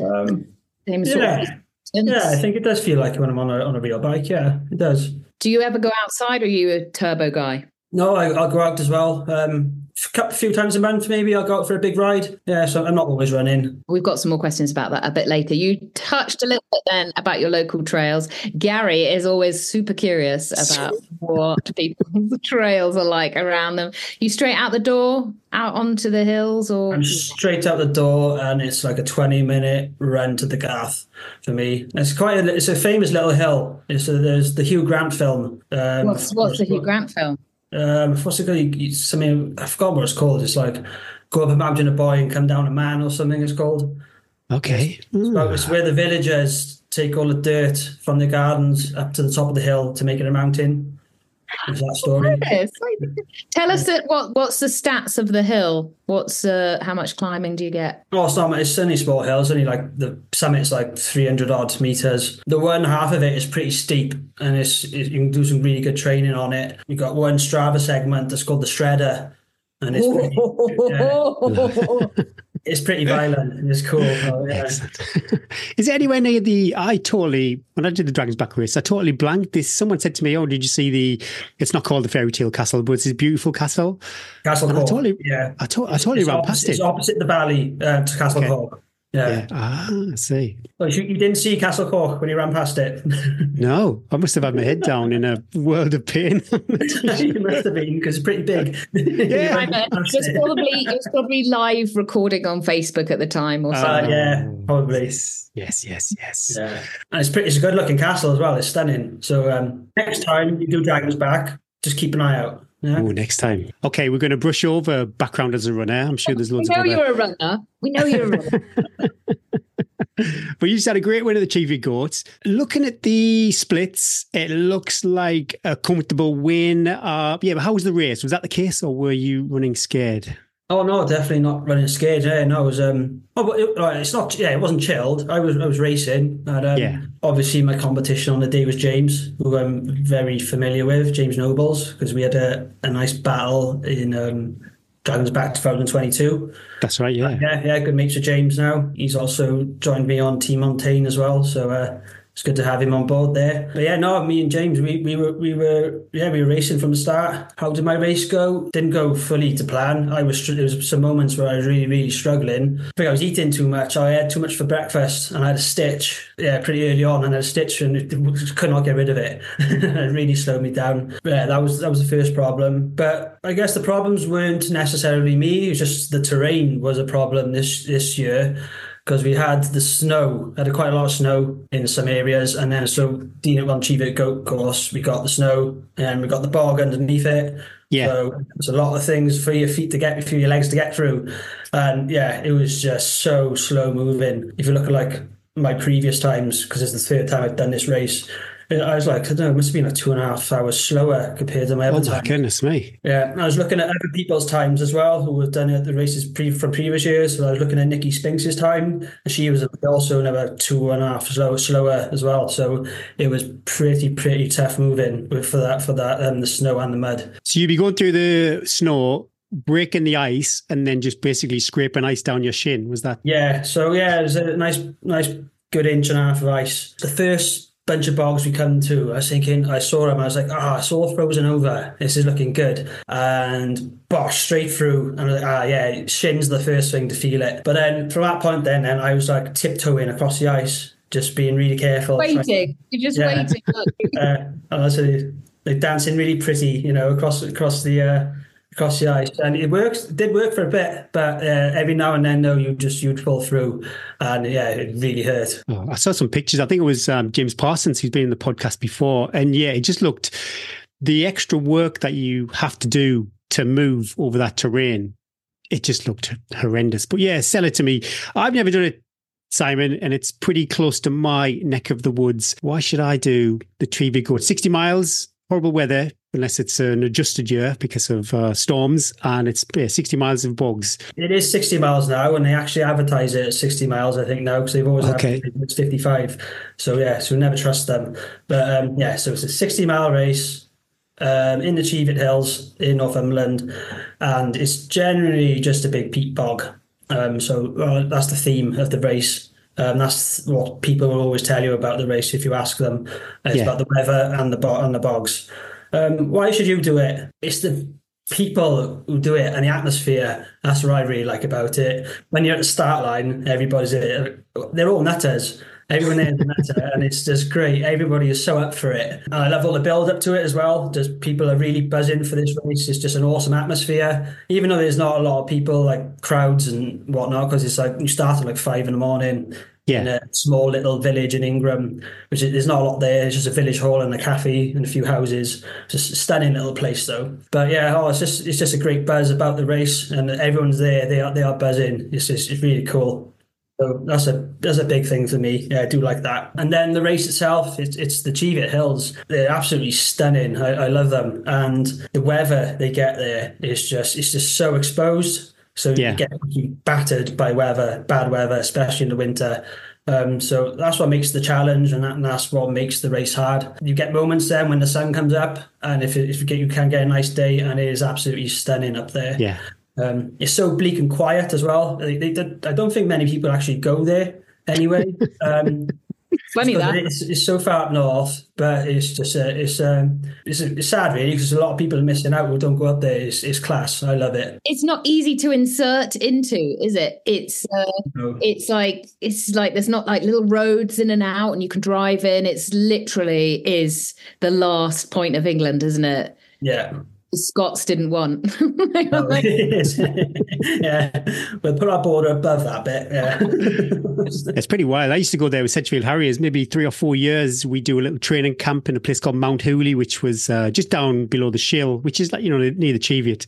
Um, same sort yeah, of yeah, I think it does feel like when I'm on a on a real bike. Yeah, it does. Do you ever go outside or are you a turbo guy? No, I, I'll go out as well. Um, a few times a month, maybe I'll go out for a big ride. Yeah, so I'm not always running. We've got some more questions about that a bit later. You touched a little bit then about your local trails. Gary is always super curious about what people's trails are like around them. You straight out the door, out onto the hills, or I'm straight out the door, and it's like a 20 minute run to the Garth for me. It's quite a, it's a famous little hill. It's a, there's the Hugh Grant film. Um, what's what's the Hugh Grant film? Um, what's it called? It's Something I forgot what it's called. It's like go up a mountain a boy and come down a man or something. It's called. Okay. So it's where the villagers take all the dirt from the gardens up to the top of the hill to make it a mountain. Is that story? Yes. Tell us that what what's the stats of the hill? What's uh, how much climbing do you get? Oh, it's not. It's only small hills. Only like the summit's like three hundred odd meters. The one half of it is pretty steep, and it's, it's you can do some really good training on it. You've got one Strava segment that's called the Shredder, and it's pretty, yeah, it's pretty violent. and It's cool. Oh, yeah. Is it anywhere near the? I totally when I did the Dragons Back race, I totally blanked this. Someone said to me, "Oh, did you see the? It's not called the Fairy Tale Castle, but it's this beautiful castle." Castle And I Hawk. totally, yeah. I, to, I totally It's ran opposite, past it's opposite the valley uh, to Castle Okay. Hawk. Yeah. Yeah. Ah, I see. Oh, you, you didn't see Castell Coch when you ran past it. No, I must have had my head down in a world of pain. you must have been because it's pretty big. Yeah, It was probably it was probably live recording on Facebook at the time or Uh, something. yeah, probably. yes, yes, yes, yes. Yeah. And it's pretty. It's a good looking castle as well. It's stunning. So um, next time you do Dragons Back, just keep an eye out. Oh, next time. Okay, we're going to brush over background as a runner. I'm sure there's we loads know of other. you're a runner. We know you're a runner. But you just had a great win at the Cheviot Goats. Looking at the splits, it looks like a comfortable win. Uh, yeah, but how was the race? Was that the case, or were you running scared? Oh no, definitely not running scared. Yeah, no, it was um. Oh, but it, right, it's not. Yeah, it wasn't chilled. I was I was racing, and um, Yeah. obviously my competition on the day was James, who I'm very familiar with, James Nobles, because we had a, a nice battle in um, Dragons Back 2022. That's right, yeah. Yeah, yeah, good mates with James now. He's also joined me on Team Montane as well, so uh, it's good to have him on board there. But yeah, no, me and James, we, we were we were yeah we were racing from the start. How did my race go? Didn't go fully to plan. I was there was some moments where I was really really struggling. I think I was eating too much. I had too much for breakfast, and I had a stitch. Yeah, pretty early on, and I had a stitch, and it- could not get rid of it. it really slowed me down. But yeah, that was that was the first problem. But I guess the problems weren't necessarily me. It was just the terrain was a problem this this year because we had the snow, had a quite a lot of snow in some areas, and then so Dean on Cheviot Goat Course, we got the snow and we got the bog underneath it. Yeah. So there's a lot of things for your feet to get, for your legs to get through, and yeah, it was just so slow moving. If you look at like my previous times, because it's the third time I've done this race. I was like, I don't know, it must have been like two and a half hours slower compared to my Oh other my time. goodness me. Yeah, I was looking at other people's times as well who have done it the races pre- from previous years. So I was looking at Nicky Spinks's time, and she was also about two and a half slow, slower as well. So it was pretty pretty tough moving for that for that um, the snow and the mud. So you'd be going through the snow, breaking the ice, and then just basically scraping ice down your shin. Was that? Yeah, so yeah, it was a nice nice good inch and a half of ice. The first bunch of bogs we come to, I was thinking, I saw them, I was like, ah, it's all frozen over. This is looking good. And bosh, straight through. And I was like, ah, yeah, shin's the first thing to feel it. But then from that point, then, then I was like tiptoeing across the ice, just being really careful. waiting. You're just Yeah. waiting. Look, Uh, and I was like dancing really pretty, you know, across across the uh, across the ice, and it works. It did work for a bit, but uh, every now and then, though, you just you'd fall through, and yeah, it really hurt. Oh, I saw some pictures. I think it was um, James Parsons who's been in the podcast before, and yeah, it just looked the extra work that you have to do to move over that terrain. It just looked horrendous. But yeah, sell it to me. I've never done it, Simon, and it's pretty close to my neck of the woods. Why should I do the Cheviot Goat? Sixty miles, horrible weather. Unless it's an adjusted year because of uh, storms, and it's yeah, 60 miles of bogs. It is sixty miles now, and they actually advertise it at sixty miles. I think now because they've always Okay. it's fifty-five. So yeah, so never trust them. But um, yeah, so it's a sixty-mile race. Um, in the Cheviot Hills in Northumberland, and it's generally just a big peat bog. Um, so uh, that's the theme of the race. Um, that's what people will always tell you about the race if you ask them. It's Yeah. about the weather and the bo- and the bogs. Um, why should you do it? It's the people who do it and the atmosphere. That's what I really like about it. When you're at the start line, everybody's there. they're all nutters. Everyone there is a nutter, and it's just great. Everybody is so up for it. And I love all the build up to it as well. Just people are really buzzing for this race. It's just an awesome atmosphere. Even though there's not a lot of people, like crowds and whatnot, because it's like you start at like five in the morning Yeah. in a small little village in Ingram, which is, there's not a lot there. It's just a village hall and a cafe and a few houses. Just a stunning little place though. But yeah, oh, it's just it's just a great buzz about the race, and everyone's there. They are they are buzzing. It's just it's really cool. So that's a that's a big thing for me. Yeah, I do like that. And then the race itself, it's it's the Cheviot Hills. They're absolutely stunning. I, I love them, and the weather they get there is just it's just so exposed. So Yeah. you get battered by weather, bad weather, especially in the winter. Um, so that's what makes the challenge, and, that, and that's what makes the race hard. You get moments then when the sun comes up, and if, if you, get, you can get a nice day, and it is absolutely stunning up there. Yeah. Um, it's so bleak and quiet as well. They, they, I don't think many people actually go there anyway. Um, Funny that. it's, it's so far up north, but it's just uh, it's um, it's, it's sad really because a lot of people are missing out who don't go up there. It's, it's class. I love it. It's not easy to insert into, is it? It's uh, So, it's like it's like there's not like little roads in and out and you can drive in. It's literally is the last point of England, isn't it? yeah, The Scots didn't want. No, it is. yeah, we'll put our border above that bit. Yeah. It's pretty wild. I used to go there with Sedgefield Harriers maybe three or four years. We do a little training camp in a place called Mounthooly, which was uh, just down below the Schil, which is like, you know, near the Cheviot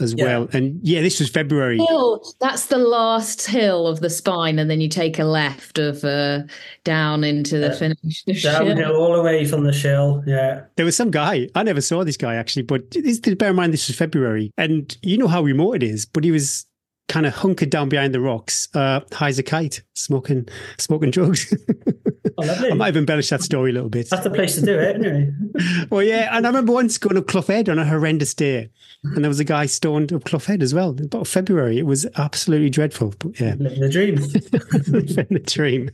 as Yeah. well. And yeah, this was February. hill. That's the last hill of the spine, and then you take a left of uh, down into the Yeah. finish. The Downhill Schil. all the way from the Schil. Yeah. There was some guy, I never saw this guy actually, but this, bear in mind this was February. And you know how remote it is, but he was kind of hunkered down behind the rocks, uh, high as a kite, smoking, smoking drugs. Oh, lovely. I might have embellished that story a little bit. That's the place to do it, anyway. Well, yeah, and I remember once going up Clough Head on a horrendous day, and there was a guy stoned up Clough Head as well. About February, it was absolutely dreadful. But yeah, Living the dream. living the dream.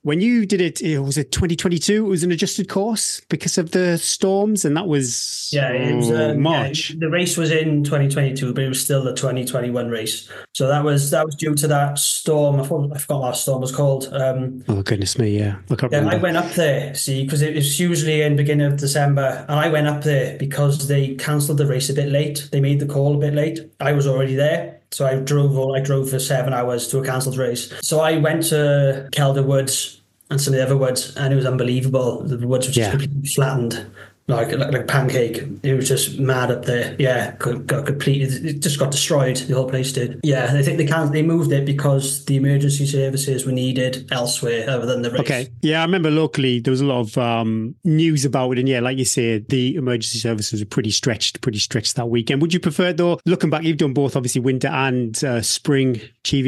when you did it, it was it 2022. It was an adjusted course because of the storms, and that was Yeah, it was um, March. yeah, the race was in 2022, but it was still the 2021 race. So that was that was due to that storm. I forgot, I forgot what that storm was called. Um, Oh goodness me, yeah, I can't yeah, I went up there, see, because it was usually in beginning of December, and I went up there because they cancelled the race a bit late. They made the call a bit late. I was already there. So I drove all I drove for seven hours to a cancelled race. So I went to Kielder Woods and some of the other woods, and it was unbelievable. The woods were just Yeah. completely flattened. Like, like like pancake, it was just mad up there. Yeah, got, got completely. It just got destroyed. The whole place did. Yeah, I think they can't. They moved it because the emergency services were needed elsewhere other than the race. Okay. Yeah, I remember locally there was a lot of um, news about it, and yeah, like you said, the emergency services were pretty stretched, pretty stretched that weekend. Would you prefer, though, looking back, you've done both, obviously winter and uh, spring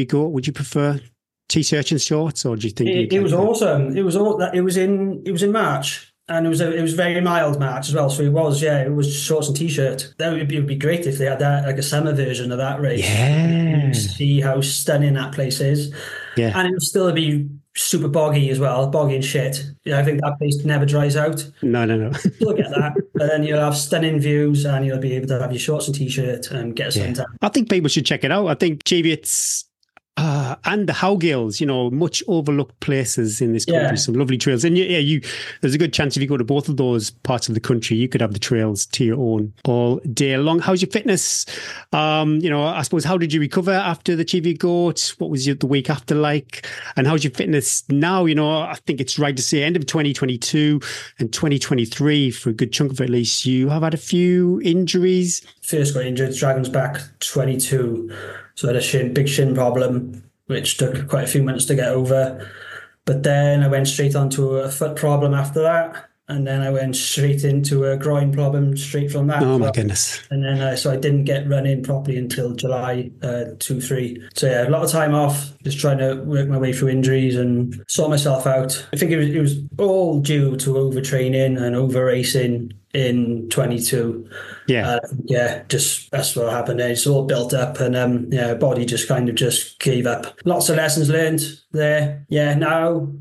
Goat. Would you prefer t-shirts and shorts, or do you think It, it was awesome. It was all that. It was in. It was in March, and it was a, it was very mild March as well. So it was yeah. It was shorts and t-shirt. That would be, it would be great if they had that like a summer version of that race. Yeah. See how stunning that place is, Yeah. and it would still be super boggy as well, boggy and shit. Yeah, I think that place never dries out. No, no, no. You'll get that, but then you'll have stunning views, and you'll be able to have your shorts and t-shirt and get a Yeah. suntan. I think people should check it out. I think Cheviot's uh, and the Howgills, you know, much overlooked places in this country, Yeah. some lovely trails. And yeah, you there's a good chance if you go to both of those parts of the country, you could have the trails to your own all day long. How's your fitness? Um, you know, I suppose how did you recover after the Cheviot Goat? What was your, the week after like? And how's your fitness now? You know, I think it's right to say end of 2022 and 2023 for a good chunk of it at least. You have had a few injuries. first got injured, Dragon's back 22. So I had a shin, big shin problem, which took quite a few months to get over. But then I went straight onto a foot problem after that. And then I went straight into a groin problem straight from that. Oh my goodness. And then, uh, so I didn't get running properly until July uh, 2 3. So, yeah, a lot of time off, just trying to work my way through injuries and sort myself out. I think it was, it was all due to overtraining and over racing in 22. Yeah. Uh, yeah, just that's what happened. there. It's all built up, and um, yeah, body just kind of just gave up. Lots of lessons learned there. Yeah, now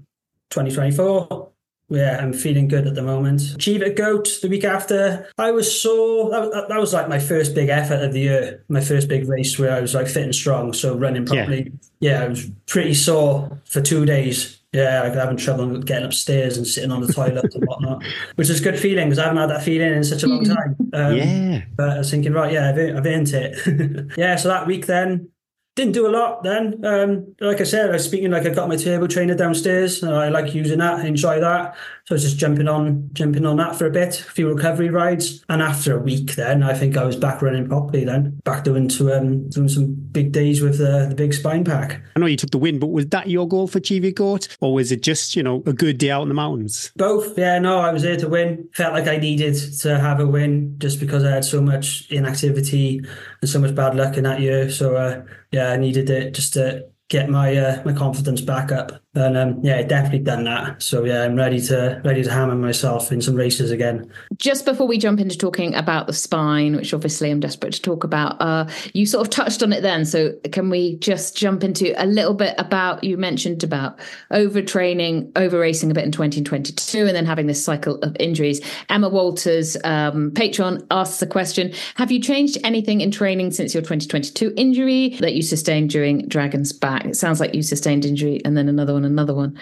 2024. Yeah, I'm feeling good at the moment. Cheviot Goat the week after. I was sore. That, was- that was like my first big effort of the year. My first big race where I was like fit and strong, so running properly. Yeah, I was pretty sore for two days. Yeah, like having trouble getting upstairs and sitting on the toilet and whatnot, which is a good feeling because I haven't had that feeling in such a long time. Um, yeah. but I was thinking, right, yeah, I've, I've earned it. yeah, so that week then, didn't do a lot then. Um, like I said, I was speaking like I got my table trainer downstairs. And I like using that, I enjoy that. So I was just jumping on, jumping on that for a bit, a few recovery rides, and after a week, then I think I was back running properly. Then back doing to um, doing some big days with the the big spine pack. I know you took the win, but was that your goal for Goat, or was it just you know a good day out in the mountains? Both, yeah. No, I was there to win. Felt like I needed to have a win just because I had so much inactivity and so much bad luck in that year. So uh, yeah, I needed it just to get my uh, my confidence back up. And um, yeah, definitely done that. So yeah, I'm ready to ready to hammer myself in some races again. Just before we jump into talking about the spine, which obviously I'm desperate to talk about, uh, you sort of touched on it then. So can we just jump into a little bit about you mentioned about overtraining, over racing a bit in 2022, and then having this cycle of injuries. Emma Walters, um, Patreon, asks the question: Have you changed anything in training since your 2022 injury that you sustained during Dragon's Back? It sounds like you sustained injury and then another one another one.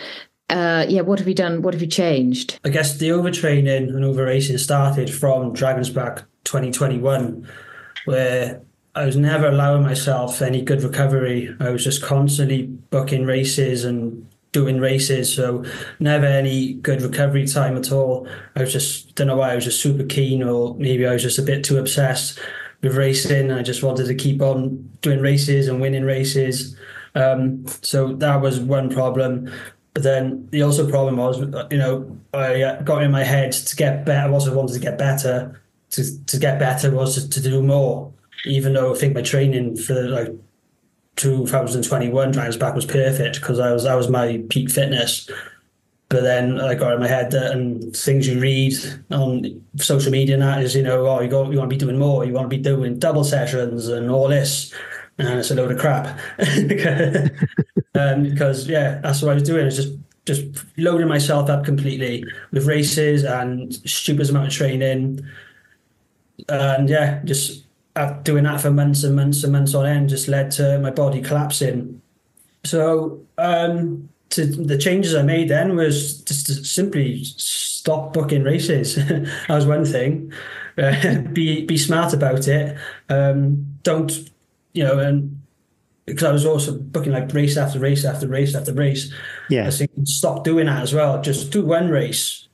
Uh, yeah, what have you done? What have you changed? I guess the overtraining and over racing started from Dragon's Back 2021, where I was never allowing myself any good recovery. I was just constantly booking races and doing races, so never any good recovery time at all. I was just don't know why I was just super keen, or maybe I was just a bit too obsessed with racing. I just wanted to keep on doing races and winning races. Um, so that was one problem. But then the also problem was, you know, I got in my head to get better. I also wanted to get better. To to get better was to, to do more. Even though I think my training for like 2021 Dragons Back was perfect because I was that was my peak fitness. But then I got in my head that and things you read on social media and that is, you know, oh, you go, you want to be doing more, you want to be doing double sessions and all this and it's a load of crap um, because yeah, that's what I was doing. Is just just loading myself up completely with races and stupid amount of training, and yeah, just doing that for months and months and months on end just led to my body collapsing. So um, to the changes I made then was just to simply stop booking races. that was one thing. Uh, be be smart about it. Um, don't you know, and because I was also booking like race after race after race after race. Yeah. I think stop doing that as well. Just do one race,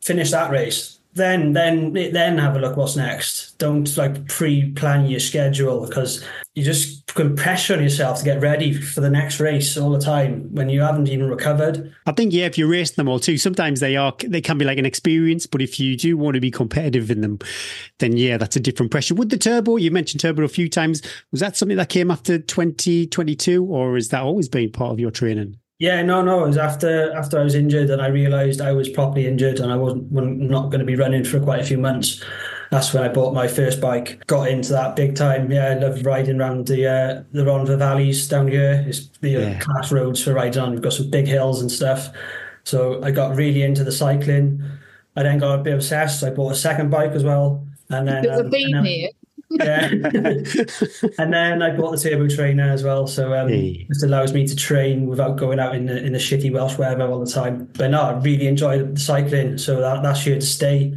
finish that race, then then then have a look what's next. Don't like pre-plan your schedule because you just put pressure on yourself to get ready for the next race all the time when you haven't even recovered. I think yeah, if you race them all too, sometimes they are they can be like an experience, but if you do want to be competitive in them, then yeah, that's a different pressure. With the turbo, you mentioned turbo a few times. Was that something that came after 2022, or has that always been part of your training? Yeah, no, no. It was after after I was injured and I realised I was properly injured and I wasn't not going to be running for quite a few months. That's when I bought my first bike. Got into that big time. Yeah, I loved riding around the uh, the Rhondda valleys down here. It's the yeah. class roads for riding on. We've got some big hills and stuff. So I got really into the cycling. I then got a bit obsessed. I bought a second bike as well. And then there's um, a theme here yeah. and then I bought the turbo trainer as well, so um, hey. this allows me to train without going out in the in the shitty Welsh weather all the time. But no, I really enjoy the cycling, so that that's here to stay.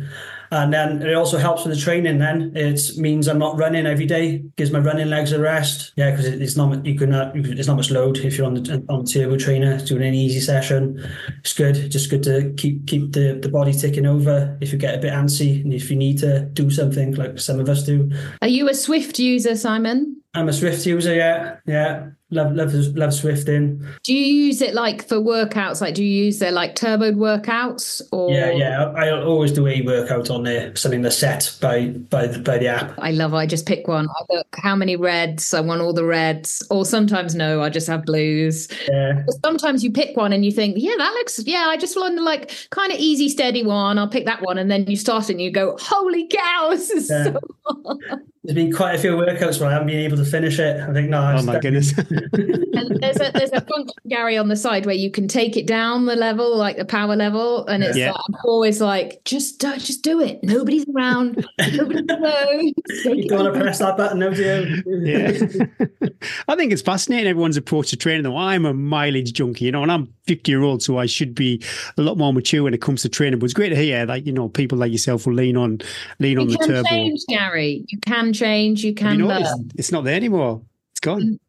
And then it also helps with the training. Then it means I'm not running every day. Gives my running legs a rest. Yeah, because it's not you can uh, it's not much load if you're on the on the turbo trainer doing an easy session. It's good. Just good to keep keep the the body ticking over if you get a bit antsy and if you need to do something like some of us do. Are you a Zwift user, Simon? I'm a Zwift user. Yeah, yeah love love love Zwifting. Do you use it like for workouts? Like, do you use their like turboed workouts? Or yeah, yeah, I, always do a workout on there, something that's set by by the by the app. I love. I just pick one. I look how many reds. I want all the reds, or sometimes no, I just have blues. Yeah. But sometimes you pick one and you think, yeah, that looks. Yeah, I just want the like kind of easy, steady one. I'll pick that one, and then you start and you go, holy cow, this is yeah. so. There's been quite a few workouts where I haven't been able to finish it. I think no. Oh my goodness. there's a there's a function, Gary, on the side where you can take it down the level, like the power level, and it's yeah. like, I'm always like, just uh, just do it. Nobody's around. Nobody's around. You don't want to press that button, no, do you? Yeah. I think it's fascinating everyone's approach to training. Though I'm a mileage junkie, you know, and I'm 50 year old, so I should be a lot more mature when it comes to training. But it's great to hear that you know people like yourself will lean on lean you on the turbo. Change, Gary. You can change. You can. You know, it's, it's not there anymore. It's gone.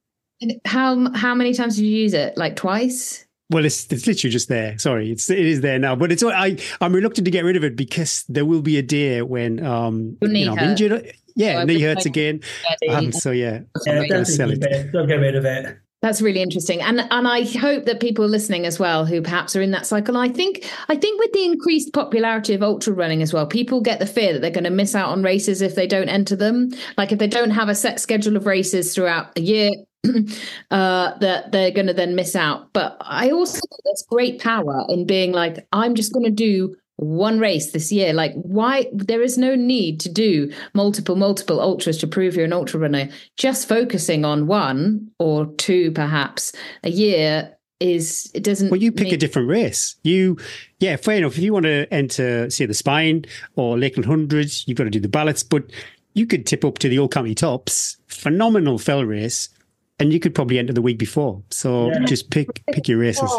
And how how many times did you use it? Like twice? Well, it's it's literally just there. Sorry, it's it is there now, but it's I I'm reluctant to get rid of it because there will be a day when um Your knee you know, I'm hurts. injured. Yeah, Oh, knee I've hurts been- again. Um, so yeah, Yeah, I'm gonna sell it. keep it. Don't get rid of it. That's really interesting, and and I hope that people listening as well who perhaps are in that cycle. I think I think with the increased popularity of ultra running as well, people get the fear that they're going to miss out on races if they don't enter them. Like if they don't have a set schedule of races throughout a year, uh, that they're going to then miss out. But I also think there's great power in being like, I'm just going to do one race this year. Like, why? There is no need to do multiple, multiple ultras to prove you're an ultra runner. Just focusing on one or two, perhaps a year, is it doesn't. Well, you pick a different race. You, yeah, fair enough. If you want to enter, say, the Spine or Lakeland Hundreds, you've got to do the ballots. But you could tip up to the Old County Tops, phenomenal fell race, and you could probably enter the week before. So Yeah. just pick pick your races.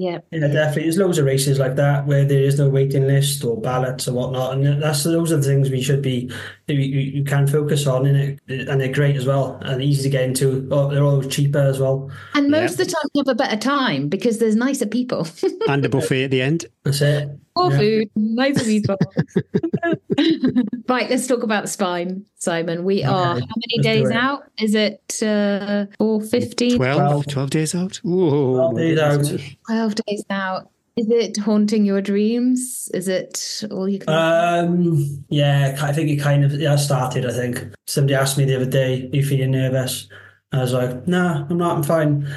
Yeah. Yeah, definitely. There's loads of races like that where there is no waiting list or ballots or whatnot, and that's those are the things we should be you, you you can focus on, in it, and they're great as well and easy to get into. Oh, they're all cheaper as well. And Yeah. most of the time, you have a better time because there's nicer people. and a buffet at the end. That's it. More Yeah. food, nicer people. right, let's talk about the spine, Simon. We are Okay, how many let's days out? Is it uh, 4 15? 12, Twelve. 12 days out. Whoa, Twelve days out. 12 days out. Is it haunting your dreams? Is it all you can? Um, yeah, I think it kind of yeah started. I think somebody asked me the other day, "Are you feeling nervous?" I was like, "No, I'm not. I'm fine."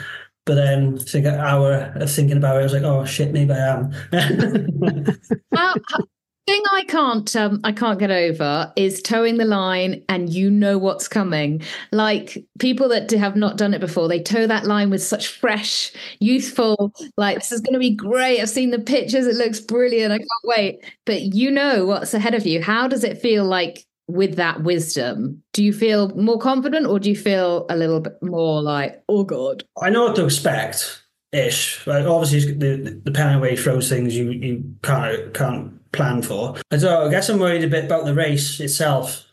But then, I think an hour of thinking about it, I was like, "Oh shit, maybe I am." How, how- thing I can't um, I can't get over is towing the line and you know what's coming. Like people that have not done it before, they tow that line with such fresh, youthful, like this is going to be great. I've seen the pictures; it looks brilliant. I can't wait. But you know what's ahead of you. How does it feel like with that wisdom? Do you feel more confident, or do you feel a little bit more like, oh god? I know what to expect, ish. Like obviously, the the depending on where he throws things, you you can't can't plan for. And so I guess I'm worried a bit about the race itself.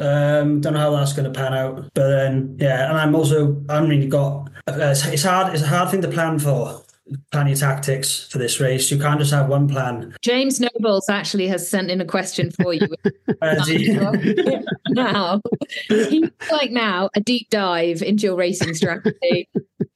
Um, don't know how that's going to pan out, but then yeah, and I'm also I haven't really got. Uh, it's, it's hard. It's a hard thing to plan for. Plan your tactics for this race. You can't just have one plan. James Nobles actually has sent in a question for you. Uh, you- now. He's like now a deep dive into your racing strategy.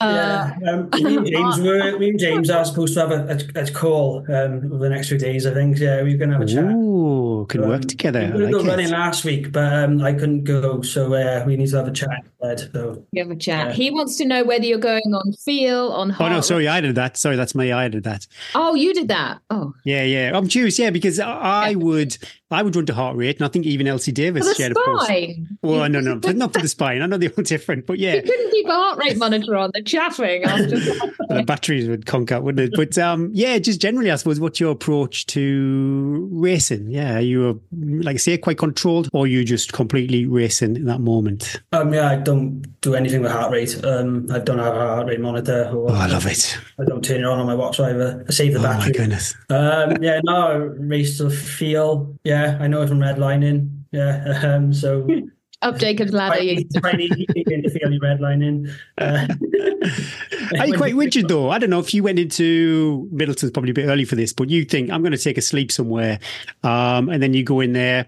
Uh, Yeah, um, me and James were me and James are supposed to have a, a, a call um, over the next few days. I think. Yeah, we're gonna have a chat. Ooh, can work Um, together. We were going to like go running it. last week, but um, I couldn't go, so uh, we need to have a chat instead. So you have a chat. Yeah. He wants to know whether you're going on feel, on Oh no, sorry, I did that. Sorry, that's me. I did that. Oh, you did that. Oh, Yeah, yeah. I'm curious, yeah, because I I would, I would run to heart rate, and I think even Elsie Davis for the shared a post. spine. Well, no, no, but not for the spine. I know they're all different, but yeah, You couldn't keep a heart rate monitor on. The chaffing after. the batteries would conk out, wouldn't it? But um, yeah, just generally, I suppose, what's your approach to racing? Yeah, are you a, like I say, quite controlled, or you just completely racing in that moment? um, yeah, I don't do anything with heart rate. Um, I don't have a heart rate monitor. Or Oh, I love it. I don't turn it on on my watch either. I save the Oh my battery. goodness. Um, yeah, no, race to feel. Yeah, I know it from redlining. Yeah, um, so Up Jacob's ladder. quite, You, quite easy to feel your redlining. Uh, Are you quite rigid though? I don't know if you went into Middleton's probably a bit early for this, but you think I'm going to take a sleep somewhere, um, and then you go in there,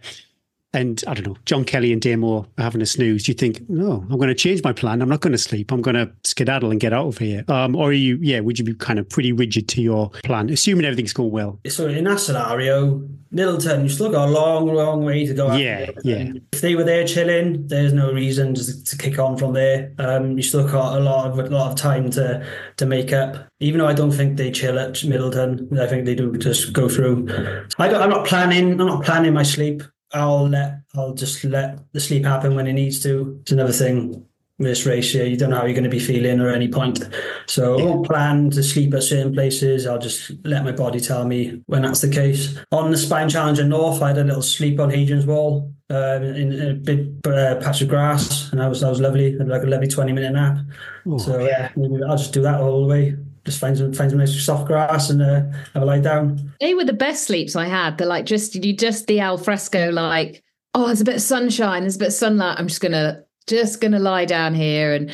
and I don't know, John Kelly and Damo are having a snooze. You think, no, I'm going to change my plan. I'm not going to sleep. I'm going to skedaddle and get out of here. Um, or are you, yeah, would you be kind of pretty rigid to your plan, assuming everything's going well? So in that scenario, Middleton, you still got a long, long way to go. Yeah, yeah. If they were there chilling, there's no reason to, to kick on from there. Um, you still got a lot of a lot of time to to make up. Even though I don't think they chill at Middleton, I think they do just go through. I don't, I'm not planning. I'm not planning my sleep. I'll let. I'll just let the sleep happen when it needs to. It's another thing with this race here. You don't know how you're going to be feeling or any point. So I won't plan to sleep at certain places. I'll just let my body tell me when that's the case. On the Spine Challenger North, I had a little sleep on Hadrian's Wall uh, in, in a big uh, patch of grass, and that was that was lovely. I had like a lovely twenty minute nap. Oh, So yeah, maybe I'll just do that all the way. Just find some find some nice soft grass and uh, have a lie down. they were the best sleeps I had. They're like just you just the al fresco, like oh, there's a bit of sunshine, there's a bit of sunlight. I'm just gonna just to lie down here. And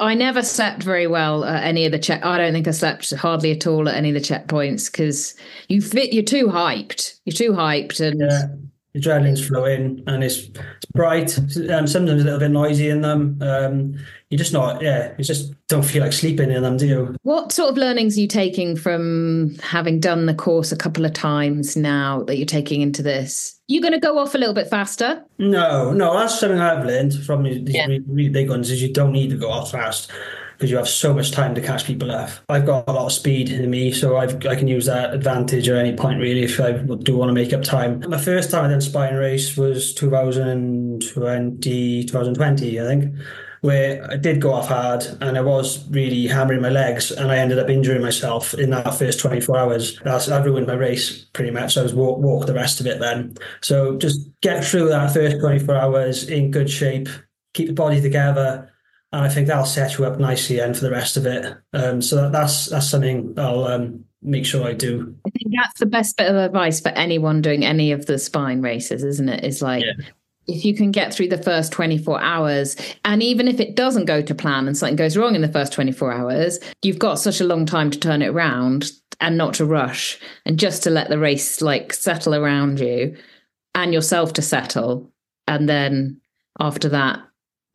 I never slept very well at any of the check. I don't think I slept hardly at all at any of the checkpoints because you fit. You're too hyped. You're too hyped, and yeah. Adrenaline's flowing, and it's, it's bright and sometimes a little bit noisy in them. Um, you're just not, yeah, you just don't feel like sleeping in them, do you? What sort of learnings are you taking from having done the course a couple of times now that you're taking into this? You're going to go off a little bit faster? No, no, that's something I've learned from these yeah. really, really big ones is you don't need to go off fast because you have so much time to catch people up. I've got a lot of speed in me, so I've, I can use that advantage at any point really if I do want to make up time. My first time I did spine race was 2020, 2020, I think where I did go off hard and I was really hammering my legs and I ended up injuring myself in that first 24 hours. That's, I ruined my race pretty much. So I was walk, walk the rest of it then. So just get through that first 24 hours in good shape, keep the body together. And I think that'll set you up nicely and for the rest of it. Um, so that, that's that's something I'll um, make sure I do. I think that's the best bit of advice for anyone doing any of the spine races, isn't it? Is like yeah if you can get through the first 24 hours, and even if it doesn't go to plan and something goes wrong in the first 24 hours, you've got such a long time to turn it around and not to rush and just to let the race like settle around you and yourself to settle. And then after that,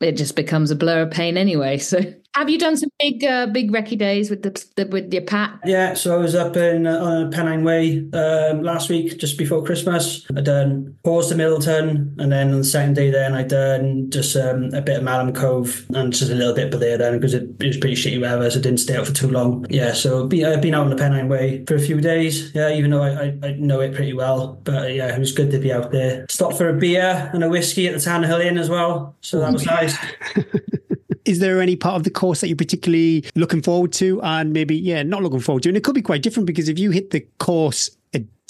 it just becomes a blur of pain anyway. So have you done some big, uh, big recce days with the, the, with your pack? Yeah, so I was up in uh, on Pennine Way um, last week, just before Christmas. I done Hawes to Middleton, and then on the second day, then I done just um, a bit of Malham Cove and just a little bit but there then because it, it, was pretty shitty weather, so I didn't stay out for too long. Yeah, so be, I've been out on the Pennine Way for a few days. Yeah, even though I, I, I know it pretty well, but uh, yeah, it was good to be out there. Stopped for a beer and a whiskey at the Tan Hill Inn as well, so that was nice. is there any part of the course that you're particularly looking forward to? And maybe yeah not looking forward to and it could be quite different because if you hit the course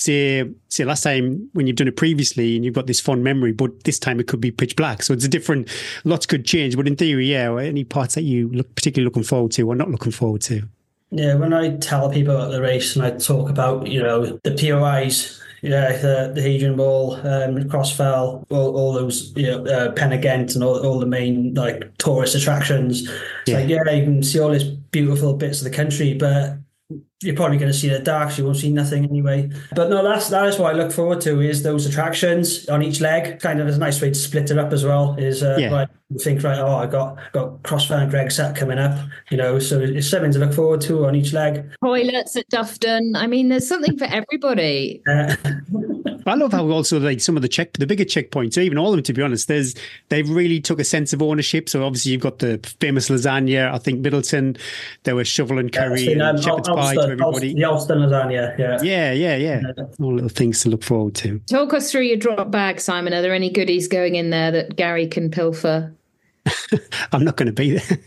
say say last time when you've done it previously and you've got this fond memory but this time it could be pitch black. So it's a different lots could change but in theory yeah any parts that you look particularly looking forward to or not looking forward to? Yeah when i tell people about the race and i talk about you know the pois yeah, the, the Hadrian Wall, um, Cross Fell, all, all those, you know, uh, Pen y Ghent and all, all the main like tourist attractions. yeah. like, yeah, you can see all these beautiful bits of the country, but you're probably going to see the dark, so you won't see nothing anyway. But no, that's that is what I look forward to is those attractions on each leg. Kind of a nice way to split it up as well. Is uh, yeah. think right, oh, I got got Cross Fell and Greg's Hut coming up, you know, so it's something to look forward to on each leg. Toilets at Dufton. I mean, there's something for everybody. Uh, I love how also like some of the check the bigger checkpoints, even all of them to be honest, there's they've really took a sense of ownership. So obviously you've got the famous lasagna. I think Middleton, there was shovel and curry yeah, and um, shepherd's pie to everybody. The Alston lasagna, yeah. Yeah, yeah, yeah. All little things to look forward to. Talk us through your drop bag, Simon. Are there any goodies going in there that Gary can pilfer? I'm not going to be there.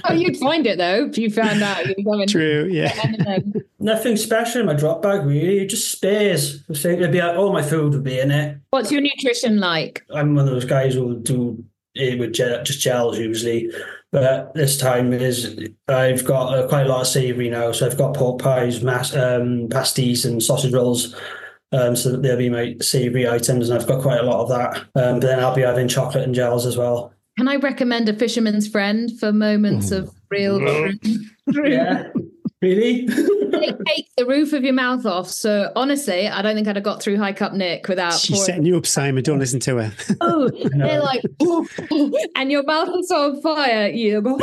oh, you'd find it though if you found out. You're going, True, yeah. Nothing special in my drop bag, really. Just spares. It'd be like, all my food would be in it. What's your nutrition like? I'm one of those guys who will do it with just gels usually. But this time is I've got uh, quite a lot of savoury now. So I've got pork pies, mass, um, pasties, and sausage rolls. Um, so they'll be my savoury items, and I've got quite a lot of that. Um, but then I'll be having chocolate and gels as well. Can I recommend a fisherman's friend for moments of real Yeah. Really? take the roof of your mouth off. So honestly, I don't think I'd have got through High Cup Nick without. She's setting you up, Simon. Don't listen to her. oh, they're like, and your mouth is on fire. You go.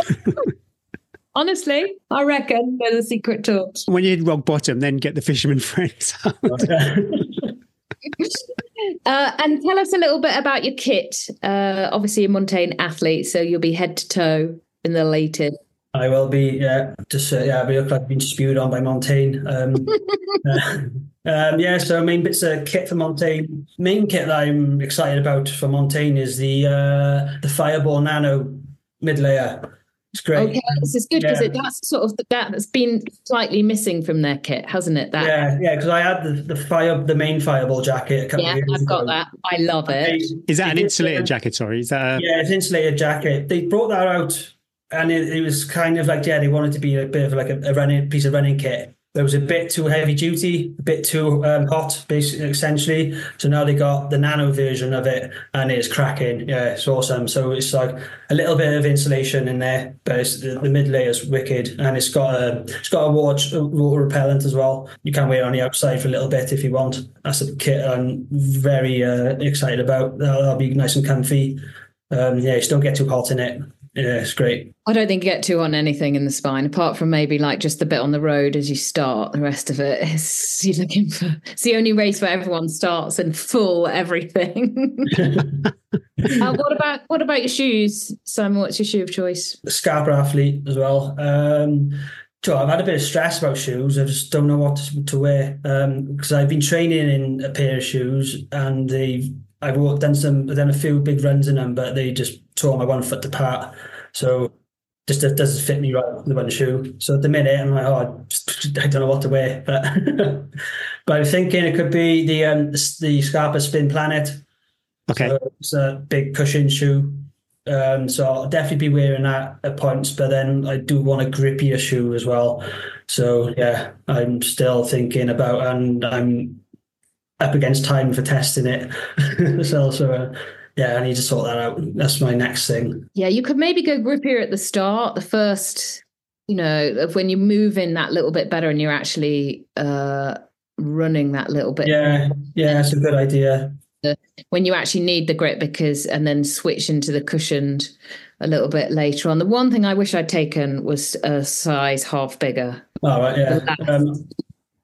Honestly, I reckon there's a secret to it. When you hit rock bottom, then get the fisherman friends out. Uh, and tell us a little bit about your kit. Uh, obviously, a Montane athlete, so you'll be head to toe in the latest. I will be, yeah. Just uh, yeah, we look like I've been spewed on by Montane. Um, uh, um, yeah, so main bits of kit for Montane. Main kit that I'm excited about for Montane is the uh, the Fireball Nano mid layer. It's great. Okay, this is good because yeah. that's sort of that that's been slightly missing from their kit, hasn't it? That yeah, yeah. Because I had the, the fire, the main fireball jacket. yeah, I've got that. I love it. Is that an insulated jacket? Sorry, is that? A... Yeah, it's an insulated jacket. They brought that out, and it, it, was kind of like yeah, they wanted to be a bit of like a, a running piece of running kit. It was a bit too heavy duty, a bit too um, hot, basically, essentially. So now they got the nano version of it, and it's cracking. Yeah, it's awesome. So it's like a little bit of insulation in there, but the, the, mid layer is wicked, and it's got a it's got a water, water repellent as well. You can wear it on the outside for a little bit if you want. That's a kit I'm very uh, excited about. That'll, that'll, be nice and comfy. Um, yeah, just don't get too hot in it. Yeah, it's great. I don't think you get too on anything in the spine, apart from maybe like just the bit on the road as you start. The rest of it is you're looking for. It's the only race where everyone starts in full everything. uh, what about what about your shoes, Simon? What's your shoe of choice? Scarpa athlete as well. Um, so I've had a bit of stress about shoes. I just don't know what to, to wear because um, I've been training in a pair of shoes and they've I've done some done a few big runs in them, but they just tore my one foot apart. So just it doesn't fit me right on the one shoe. So at the minute I'm like, oh, I, don't know what to wear. But but I'm thinking it could be the um the, the Scarpa Spin Planet. Okay. So it's a big cushion shoe. Um, so I'll definitely be wearing that at points, but then I do want a grippier shoe as well. So yeah, I'm still thinking about, and I'm up against time for testing it. so, so uh, yeah, I need to sort that out. That's my next thing. Yeah, you could maybe go grippier at the start, the first, you know, of when you move in that little bit better and you're actually uh, running that little bit. Yeah, yeah, that's a good idea. When you actually need the grip, because and then switch into the cushioned a little bit later on. The one thing I wish I'd taken was a size half bigger. Oh, right, yeah. Um,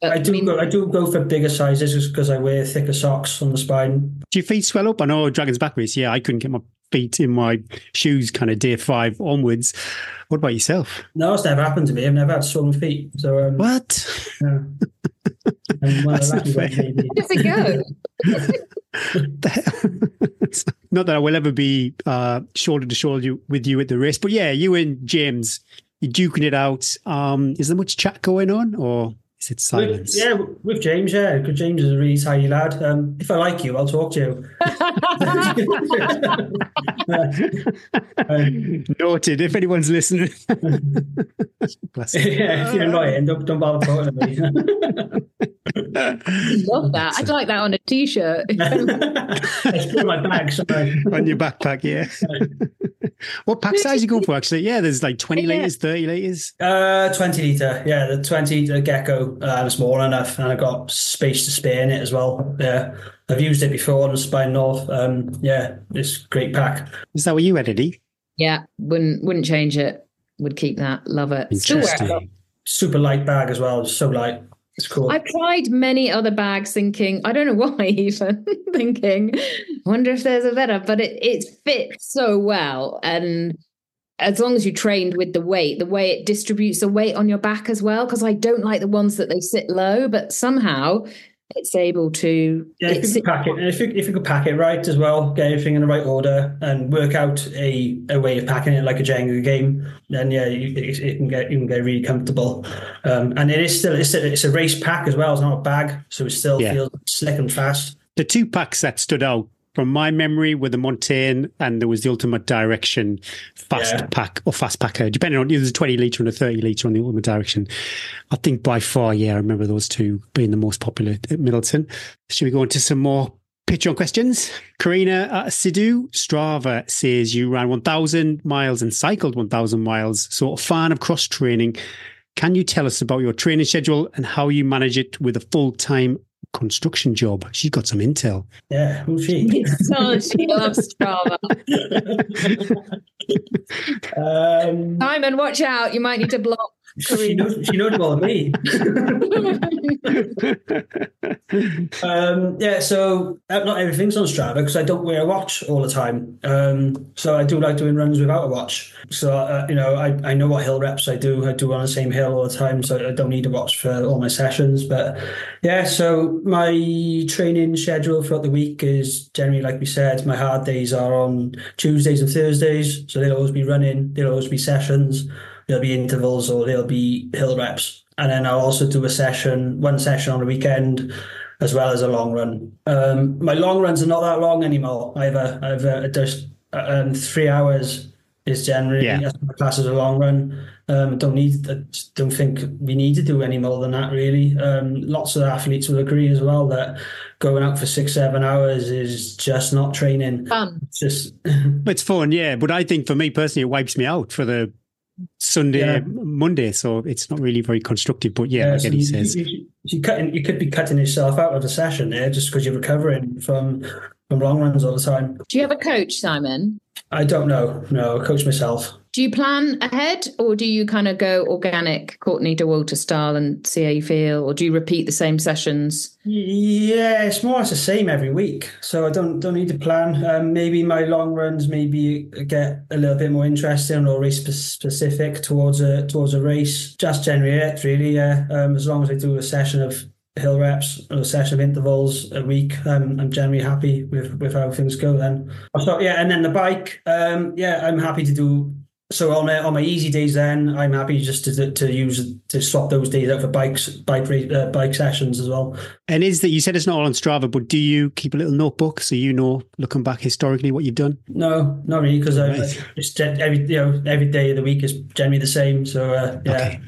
I do I mean, go. I do go for bigger sizes just because I wear thicker socks on the spine. Do your feet swell up? I know Dragon's Back race. Yeah, I couldn't get my feet in my shoes, kind of day five onwards. What about yourself? No, it's never happened to me. I've never had swollen feet. So um, what? Yeah. That's not fair. Where does it go? not that I will ever be uh, shoulder to shoulder with you at the race, but yeah, you and James, you're duking it out. Um, is there much chat going on, or is it silence? With, yeah, with James, yeah, because James is a really tidy lad. Um, if I like you, I'll talk to you. um, Noted. If anyone's listening, Bless yeah, if you're annoying, don't, don't bother talking to me. Love that. I'd like that on a t-shirt. it's in my bag somewhere. on your backpack, yeah. what pack size you going for? Actually, yeah, there's like 20 yeah. liters, 30 liters. Uh, 20 liter. Yeah, the 20 the gecko uh, small enough, and I've got space to spare in it as well. Yeah, I've used it before on the Spine North. Um, yeah, it's great pack. Is that what you had, Eddie? Yeah, wouldn't wouldn't change it. Would keep that. Love it. Interesting. Super light bag as well. so light. It's cool. I've tried many other bags thinking, I don't know why even thinking, wonder if there's a better, but it, it fits so well. And as long as you trained with the weight, the way it distributes the weight on your back as well. Because I don't like the ones that they sit low, but somehow it's able to. Yeah, if you could pack it, if you, if you could pack it right as well, get everything in the right order, and work out a, a way of packing it like a Jenga game, then yeah, you, it, it, can get you can get really comfortable. Um, and it is still it's a, it's a race pack as well. It's not a bag, so it still yeah. feels slick and fast. The two packs that stood out from my memory with the Montane and there was the Ultimate Direction fast yeah. pack or fast packer, depending on there's a 20 litre and a 30 litre on the Ultimate Direction. I think by far, yeah, I remember those two being the most popular at Middleton. Should we go into some more Patreon questions? Karina uh, Sidhu Strava says you ran 1,000 miles and cycled 1,000 miles. So a fan of cross training. Can you tell us about your training schedule and how you manage it with a full time construction job. She's got some intel. Yeah, who's she? so she loves drama. um, Simon, watch out! You might need to block she knows, she knows more than me. um, yeah, so uh, not everything's on Strava because I don't wear a watch all the time. Um, so I do like doing runs without a watch. So uh, you know, I, I know what hill reps I do. I do on the same hill all the time, so I don't need a watch for all my sessions. But yeah, so my training schedule throughout the week is generally, like we said, my hard days are on Tuesdays and Thursdays. So they'll always be running. They'll always be sessions there'll be intervals or there'll be hill reps. And then I'll also do a session, one session on the weekend, as well as a long run. Um, my long runs are not that long anymore. I have a, I have a, just um, three hours is generally Yeah. as my class as a long run. Um, don't need, I don't think we need to do any more than that really. Um, lots of athletes will agree as well that going out for six, seven hours is just not training. Fun. It's just It's fun, yeah. But I think for me personally, it wipes me out for the Sunday, Yeah. Monday. So it's not really very constructive. But yeah, Yeah, I so get he you, says. you, you, you could be cutting yourself out of the session there just because you're recovering from long runs all the time. Do you have a coach, Simon? I don't know. No, I coach myself. Do you plan ahead or do you kind of go organic Courtney Dauwalter style and see how you feel? Or do you repeat the same sessions? Yeah, it's more or less the same every week, so I don't don't need to plan. Um, maybe my long runs maybe get a little bit more interesting or race specific towards a towards a race. Just generally it, really. Yeah, um, as long as I do a session of hill reps or a session of intervals a week, um, I'm generally happy with with how things go. Then, so yeah, and then the bike. Um, yeah, I'm happy to do so on my, on my easy days, then I'm happy just to to use to swap those days out for bikes, bike uh, bike sessions as well. And is that you said it's not all on Strava, but do you keep a little notebook so you know, looking back historically, what you've done? No, not really, because Right. it's every you know every day of the week is generally the same. So uh, yeah, Okay.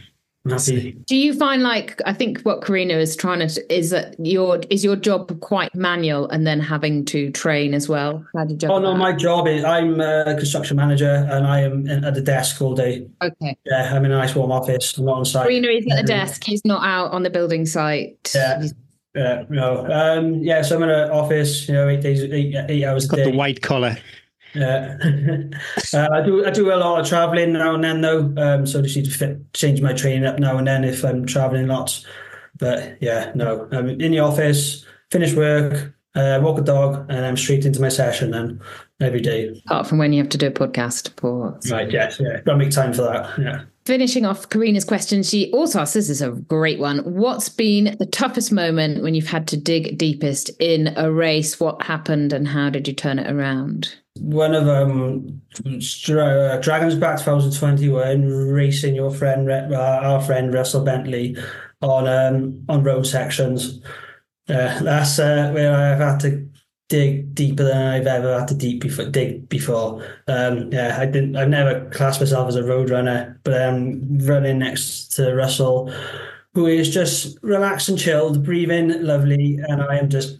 I'm happy. Do you find like I think what Karina is trying to is that your is your job quite manual and then having to train as well? How do you Oh no, that? my job is I'm a construction manager and I am in, at the desk all day. Okay. Yeah, I'm in a nice warm office. I'm not on site. Karina is at the desk. He's not out on the building site. Yeah. Yeah, no. Um, yeah, so I'm in an office. You know, eight days, eight, eight hours a Got day. the white collar. Yeah, uh, I do. I do a lot of traveling now and then, though. Um, so I just need to fit, change my training up now and then if I'm traveling lots. But yeah, no, I'm in the office, finish work, uh, walk a dog, and I'm straight into my session then every day. apart from when you have to do a podcast. Poor. Right? Yes. Yeah. Got to make time for that. Yeah. Finishing off Karina's question, she also asks this is a great one. What's been the toughest moment when you've had to dig deepest in a race? What happened and how did you turn it around? One of them, uh, Dragons Back 2021, racing your friend, uh, our friend Russell Bentley, on um, on road sections. Uh, that's uh, where I've had to dig deeper than I've ever had to deep before, dig before. Um, yeah, I didn't. I've never classed myself as a road runner, but I'm running next to Russell, who is just relaxed and chilled, breathing lovely, and I am just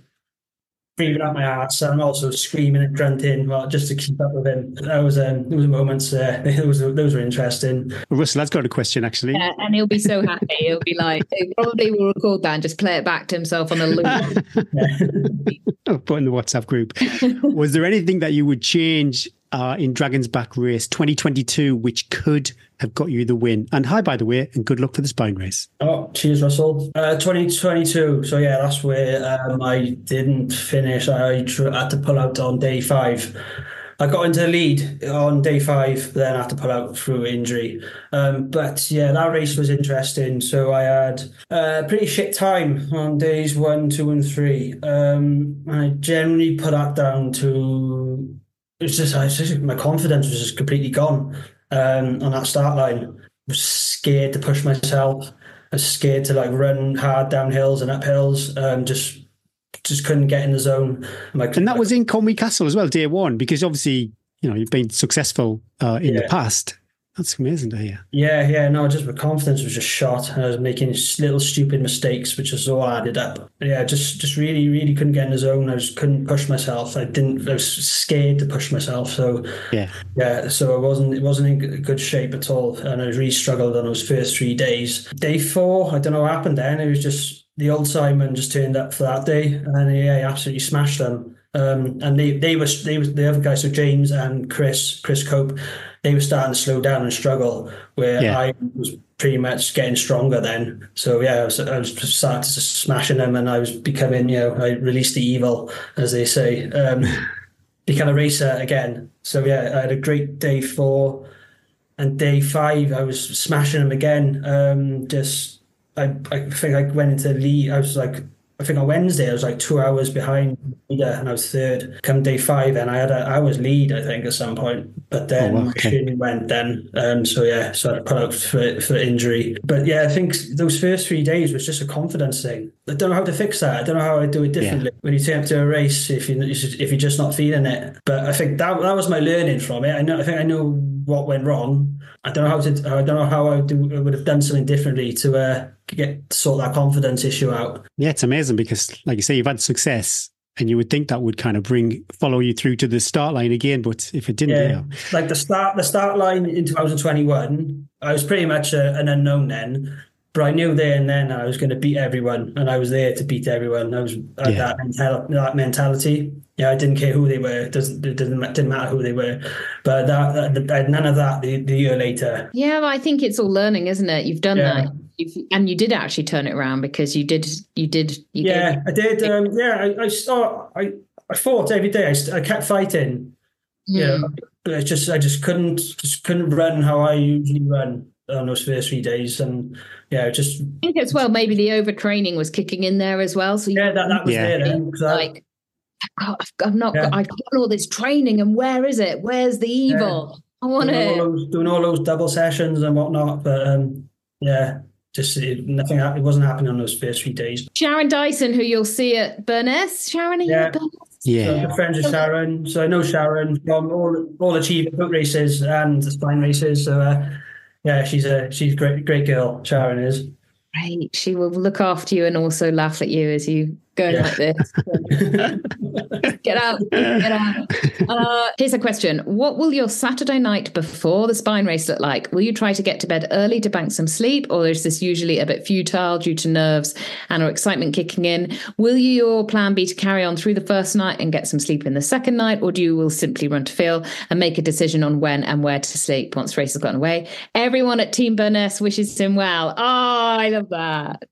breathing out my ass. I'm also screaming and grunting, well, just to keep up with him. That was um, those moments. Uh, those those were interesting. Russell that's got a question actually. Yeah, and he'll be so happy. He'll be like, he probably will record that and just play it back to himself on a loop. I'll put in the WhatsApp group. Was there anything that you would change uh, in Dragon's Back race 2022 which could have got you the win? And hi, by the way, and good luck for the spine race. Oh, cheers, Russell. Uh, 2022. So yeah, that's where um, I didn't finish. I had to pull out on day five. I got into the lead on day five, then I had to pull out through injury. Um, but yeah, that race was interesting. So I had a pretty shit time on days one, two, and three. Um, I generally put that down to it's just, my confidence was just completely gone um, on that start line. I was scared to push myself. I was scared to like run hard down hills and up hills. Um, just just couldn't get in the zone. And that was in Conwy Castle as well, day one, because obviously, you know, you've been successful uh, in the past. That's amazing to hear. Yeah, yeah, no, just my confidence was just shot. I was making little stupid mistakes, which was all added up. Yeah, just just really, really couldn't get in the zone. I just couldn't push myself. I didn't. I was scared to push myself. So Yeah. yeah, so I wasn't. It wasn't in good shape at all, and I really struggled on those first three days. Day four, I don't know what happened then. It was just the old Simon just turned up for that day, and yeah, he absolutely smashed them. Um, and they they were they were the other guys, so James and Chris Chris Cope, they were starting to slow down and struggle. Where Yeah. I was pretty much getting stronger then. So yeah, I was I was started to smashing them, and I was becoming you know I released the evil, as they say. Um, become a racer again. So yeah, I had a great day four, and day five I was smashing them again. Um, just I I think I went into lead. I was like. I think on Wednesday I was like two hours behind leader and I was third. Come day five and I had a I was lead I think at some point, but then Oh, wow, my okay. shin went then. Um, so yeah, so I put out for for injury. But yeah, I think those first three days was just a confidence thing. I don't know how to fix that. I don't know how I do it differently when you turn up to a race if you if you're just not feeling it. But I think that that was my learning from it. I know I think I know what went wrong. I don't know how to. I don't know how I, do, I would have done something differently to uh, get sort that confidence issue out. Yeah, it's amazing because, like you say, you've had success, and you would think that would kind of bring follow you through to the start line again. But if it didn't, Yeah, yeah, like the start the start line in 2021, I was pretty much a, an unknown then. But I knew there and then I was going to beat everyone, and I was there to beat everyone. I was had Yeah. that mental, that mentality. Yeah, I didn't care who they were. It doesn't it didn't didn't matter who they were. But that, that I had none of that the, the year later. Yeah, well, I think it's all learning, isn't it? You've done Yeah. that, You've, and you did actually turn it around because you did. You did. You yeah, gave, I did. Um, yeah, I, I start. I I fought every day. I, I kept fighting. Yeah, Hmm. but I just I just couldn't just couldn't run how I usually run on those first three days, and yeah, just I think as well. Maybe the overtraining was kicking in there as well. So you yeah, that that was Yeah. there then. 'cause I- like, oh, I've, I've not. Yeah. Got, I've done all this training, and where is it? Where's the evil? I want doing all, it. those, doing all those double sessions and whatnot, but um, yeah, just it, nothing. hap- It wasn't happening on those first three days. Sharon Dyson, who you'll see at Burness. Sharon, are you Yeah. at Burness? Yeah, I'm friends with Sharon, so I know Sharon from all all achievement boat races and the spine races. So uh, yeah, she's a she's great great girl. Sharon is. Right. She will look after you and also laugh at you as you go Yeah. like this. Get out. Get out. Uh, here's a question. What will your Saturday night before the spine race look like? Will you try to get to bed early to bank some sleep, or is this usually a bit futile due to nerves and or excitement kicking in? Will your plan be to carry on through the first night and get some sleep in the second night, or do you will simply run to feel and make a decision on when and where to sleep once race has gotten away? Everyone at Team Burness wishes him well. Oh, I love that.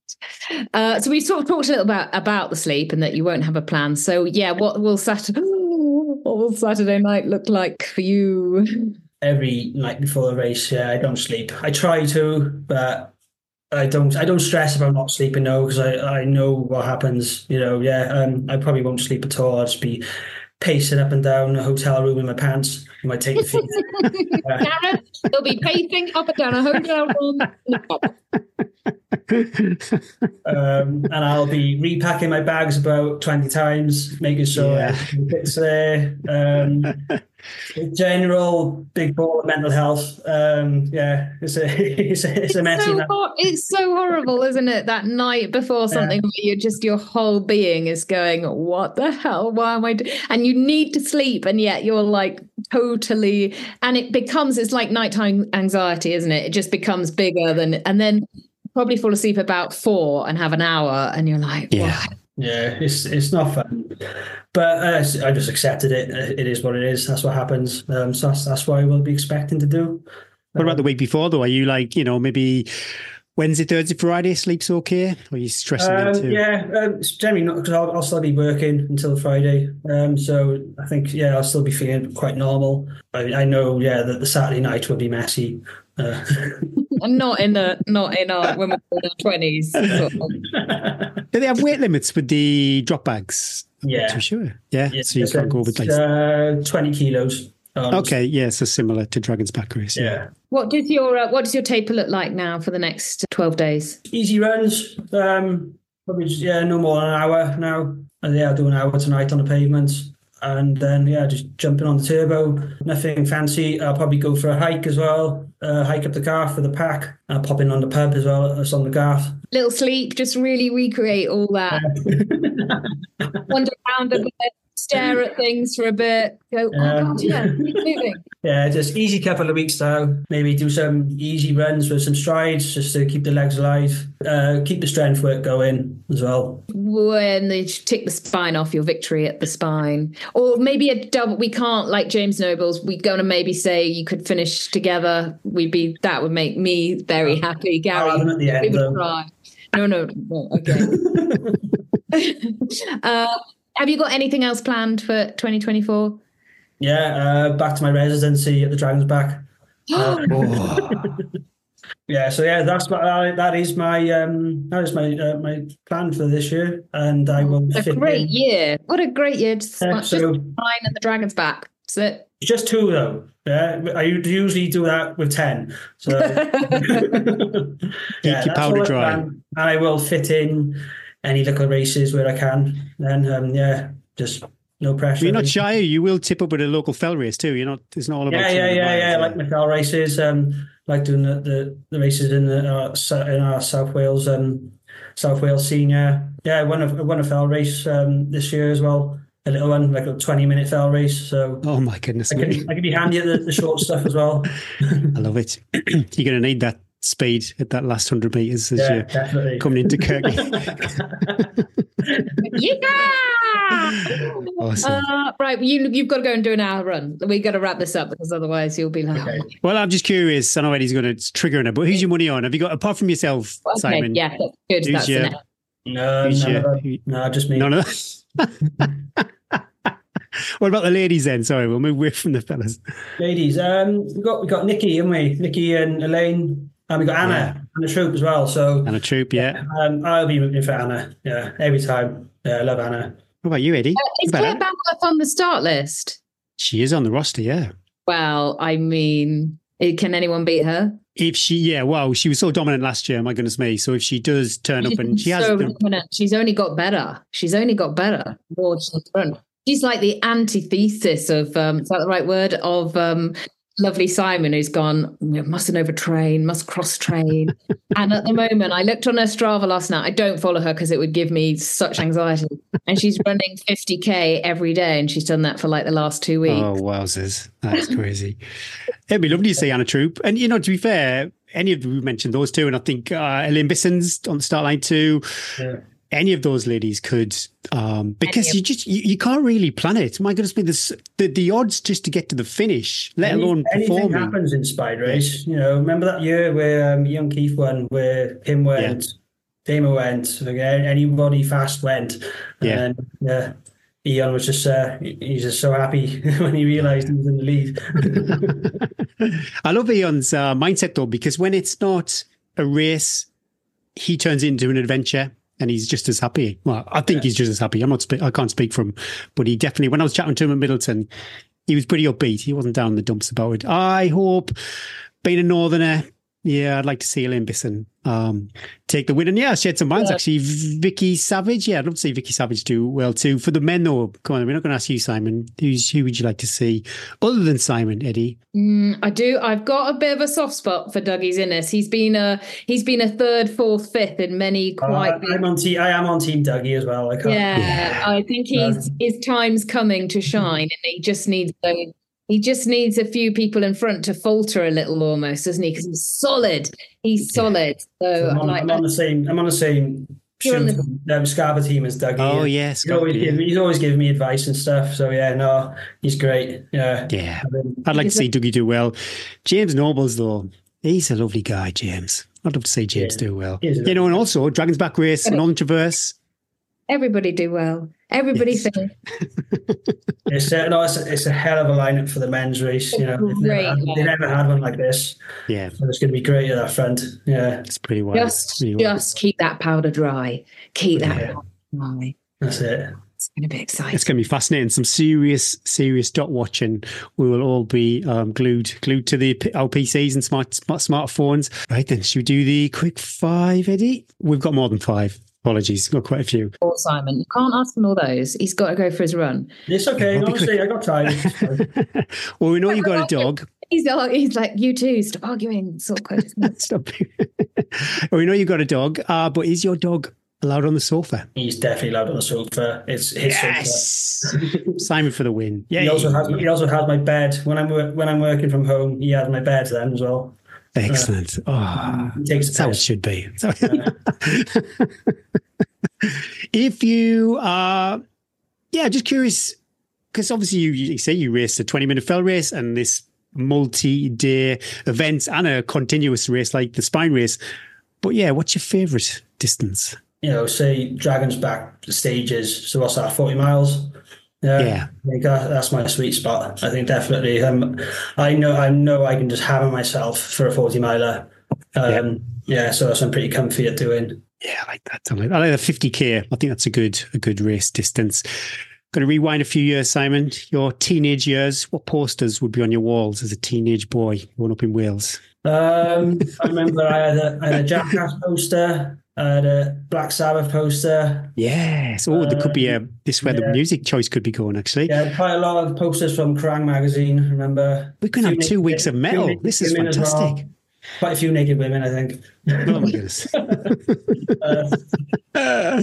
Uh, so we sort of talked a little about about the sleep and that you won't have a plan. So yeah, what will Saturday what will Saturday night look like for you? Every night before the race, yeah, I don't sleep. I try to, but I don't. I don't stress about not sleeping though, because I I know what happens. You know, yeah. Um, I probably won't sleep at all. I'll just be pacing up and down a hotel room in my pants. I might take the feet. Karen, they'll be pacing up and down a hotel room. um, and I'll be repacking my bags about 20 times, making sure Yeah. everything fits there. Um, general big ball of mental health. Um, yeah, it's a, it's a, it's a messy so hor- it's so horrible, isn't it? That night before something where you're just your whole being is going, "What the hell? Why am I?" Do-? And you need to sleep, and yet you're like totally, and it becomes it's like nighttime anxiety, isn't it? It just becomes bigger than, and then probably fall asleep about four and have an hour, and you're like, Yeah. "What?" Yeah, it's it's not fun, but uh, I just accepted it. It is what it is. That's what happens. Um, so that's that's what I will be expecting to do. What about the week before though? Are you like, you know, maybe Wednesday, Thursday, Friday sleeps okay? Or are you stressing Um, into yeah, um, it's generally not because I'll, I'll still be working until Friday. Um, so I think yeah, I'll still be feeling quite normal. I, I know yeah that the Saturday night will be messy. Uh, not in the not in our when we're in our twenties. Do they have weight limits with the drop bags? yeah, To be sure. Yeah. Yeah, so you can't go over like uh, twenty kilos. Um, Okay, yeah, so similar to Dragon's Back Race. Yeah. What does your uh, what does your taper look like now for the next twelve days? Easy runs. Um, probably just, yeah, no more than an hour now. And yeah, I'll do an hour tonight on the pavements. And then yeah, just jumping on the turbo. Nothing fancy. I'll probably go for a hike as well. Uh, hike up the Garth for the pack. I'll pop in on the pub as well. It's on the Garth. Little sleep, just really recreate all that. Wander around a bit, stare at things for a bit. Go, oh Yeah. god, yeah, keep moving. Yeah, just easy couple of weeks now. Maybe do some easy runs with some strides just to keep the legs alive. Uh, keep the strength work going as well. When they tick the spine off, your victory at the spine, or maybe a double. We can't like James Nobles. We're going to maybe say you could finish together. We'd be that would make me very happy. Gary, at the we end, would though. cry. No, no, no. Okay. uh, have you got anything else planned for 2024? Yeah, uh, back to my residency at the Dragon's Back. Uh, Oh, Yeah, so yeah, that's my, uh, that is my um that is my uh, my plan for this year, and I will a great in. year. What a great year. Just, Yeah, just so- and the dragon's back. That's it. It's just two though. Yeah, I usually do that with ten. So yeah, your powder dry. plan. and I will fit in any local races where I can. Then um, yeah, just no pressure. You're not shy. You will tip up at a local fell race too. You're not. It's not all about. Yeah, yeah, yeah, yeah. Like my fell races. Um, like doing the, the, the races in the uh, in our South Wales and South Wales senior. Yeah, I won a I won a fell race um this year as well. A little one, like a twenty minute fell race. So Oh my goodness I can I can be handy at the, the short stuff as well. I love it. You're going to need that speed at that last hundred meters as Yeah, you're definitely. coming into Kirky. Yeah. Awesome. Uh, right, you you've got to go and do an hour run. We've got to wrap this up because otherwise you'll be like, Okay. Well, I'm just curious. I know Eddie's going to trigger in it, but who's your money on? Have you got apart from yourself, okay, Simon? yeah, that's good. Who's That's your- the. No, Who's none your- of who- no, just me. None of that. what about the ladies then? Sorry, we'll move away from the fellas. Ladies, um, we got we got Nikki, haven't we? Nikki and Elaine, and we got Anna, Yeah. Anna Troup as well. So And a troop, yeah. um, I'll be rooting for Anna. Yeah, every time. Yeah, I love Anna. What about you, Eddie? Uh, is What Claire about? Bannwarth on the start list? She is on the roster, yeah. Well, I mean, can anyone beat her? If she, yeah, well, she was so dominant last year. My goodness me! So if she does turn up and she has, so the, dominant. She's only got better. She's only got better. More to the front. She's like the antithesis of um, is that the right word of um, lovely Simon, who's gone "You mustn't overtrain, must cross train. and at the moment, I looked on her Strava last night. I don't follow her because it would give me such anxiety. And she's running 50k every day, and she's done that for like the last two weeks. oh wowzers, that's crazy. It'd be lovely to see Anna Troup, and you know, to be fair, any of we mentioned those two, and I think uh, Elaine Bisson's on the start line too. Yeah. Any of those ladies could, um, because Any you just you, you can't really plan it. My goodness me, this, the the odds just to get to the finish, let Any- alone anything performing. happens in Spine Race. You know, remember that year where um, Eoin Keith won, where him went, Dama went, like, a- anybody fast went, and Yeah. then yeah, Eoin was just uh, he- he's just so happy when he realised he was in the lead. I love Eoin's uh, mindset though, because when it's not a race, he turns it into an adventure and he's just as happy. Well, I think he's just as happy. I'm not, spe- I can't speak for him, but he definitely, when I was chatting to him at Middleton, he was pretty upbeat. He wasn't down in the dumps about it. I hope being a northerner, yeah, I'd like to see Elaine Bisson um, take the win. And yeah, she had some minds Yeah. actually. Vicky Savage, yeah, I'd love to see Vicky Savage do well too. For the men though, come on, we're not going to ask you, Simon. Who's who would you like to see other than Simon, Eddie? Mm, I do. I've got a bit of a soft spot for Dougie Zinis. He's been a he's been a third, fourth, fifth in many Uh, quite. big I'm on team. I am on Team Dougie as well. I can't. yeah, Yeah. I think he's his time's coming to shine, and he just needs a, he just needs a few people in front to falter a little, almost, doesn't he? Because he's solid. He's solid. So, So I'm, on, like I'm on the same. I'm on the same. You're on the- um, Scarpa team as Dougie. Oh and yes, He's always, he's always giving me advice and stuff. So yeah, no, he's great. Yeah. yeah. I mean, I'd like to Is see Dougie do well. James Nobles, though, he's a lovely guy, James. I'd love to see James Yeah. do well. He You know, and also Dragon's Back Race, Correct. non Traverse. everybody do well. Everybody Yes. think It's a, no, it's a, it's a hell of a lineup for the men's race. You know, they've never, Great had, they never had one like this. Yeah, So it's going to be great at that front. Yeah, it's pretty wild. just Pretty wild. just keep that powder dry. Keep that Yeah. powder dry. that's it. It's going to be exciting. It's going to be fascinating. Some serious, serious dot watching. We will all be um, glued, glued to the LPCs and smart, smart smartphones. Right then, should we do the quick five, Eddie? We've got more than five. Apologies, got quite a few. Poor Simon. You can't ask him all those. He's got to go for his run. It's okay. I'll Honestly, I got time. It's fine. well, we know you've got a dog. He's all, he's like, you too. Stop arguing. Sort of close. Stop. well, we know you've got a dog, uh, but is your dog allowed on the sofa? He's definitely allowed on the sofa. It's his sofa. Simon for the win. Yeah. He also has. He also has my bed when I'm when I'm working from home. He has my bed then as well. Excellent. Oh, takes that's how it should be. if you are, yeah, just curious, because obviously you, you say you raced a 20 minute fell race and this multi day event and a continuous race like the spine race. But yeah, what's your favorite distance? You know, say Dragons back stages. So what's that? Forty miles. Yeah, Yeah. I think that, that's my sweet spot. I think definitely. Um, I know. I know. I can just hammer myself for a forty miler. Um, yeah. So that's I'm pretty comfy at doing. Yeah, I like that. I like, I like the 50k. I think that's a good a good race distance. Going to rewind a few years, Simon. Your teenage years. What posters would be on your walls as a teenage boy growing up in Wales? Um, I remember I had a, I had a Jackass poster. Uh, the Black Sabbath poster. Yes. Oh, there could be a this where the music choice could be going. Actually, Yeah, quite a lot of posters from Kerrang magazine. Remember, going to have two weeks of metal. naked This is as well. fantastic. Quite a few naked women, I think. Oh my goodness. Uh,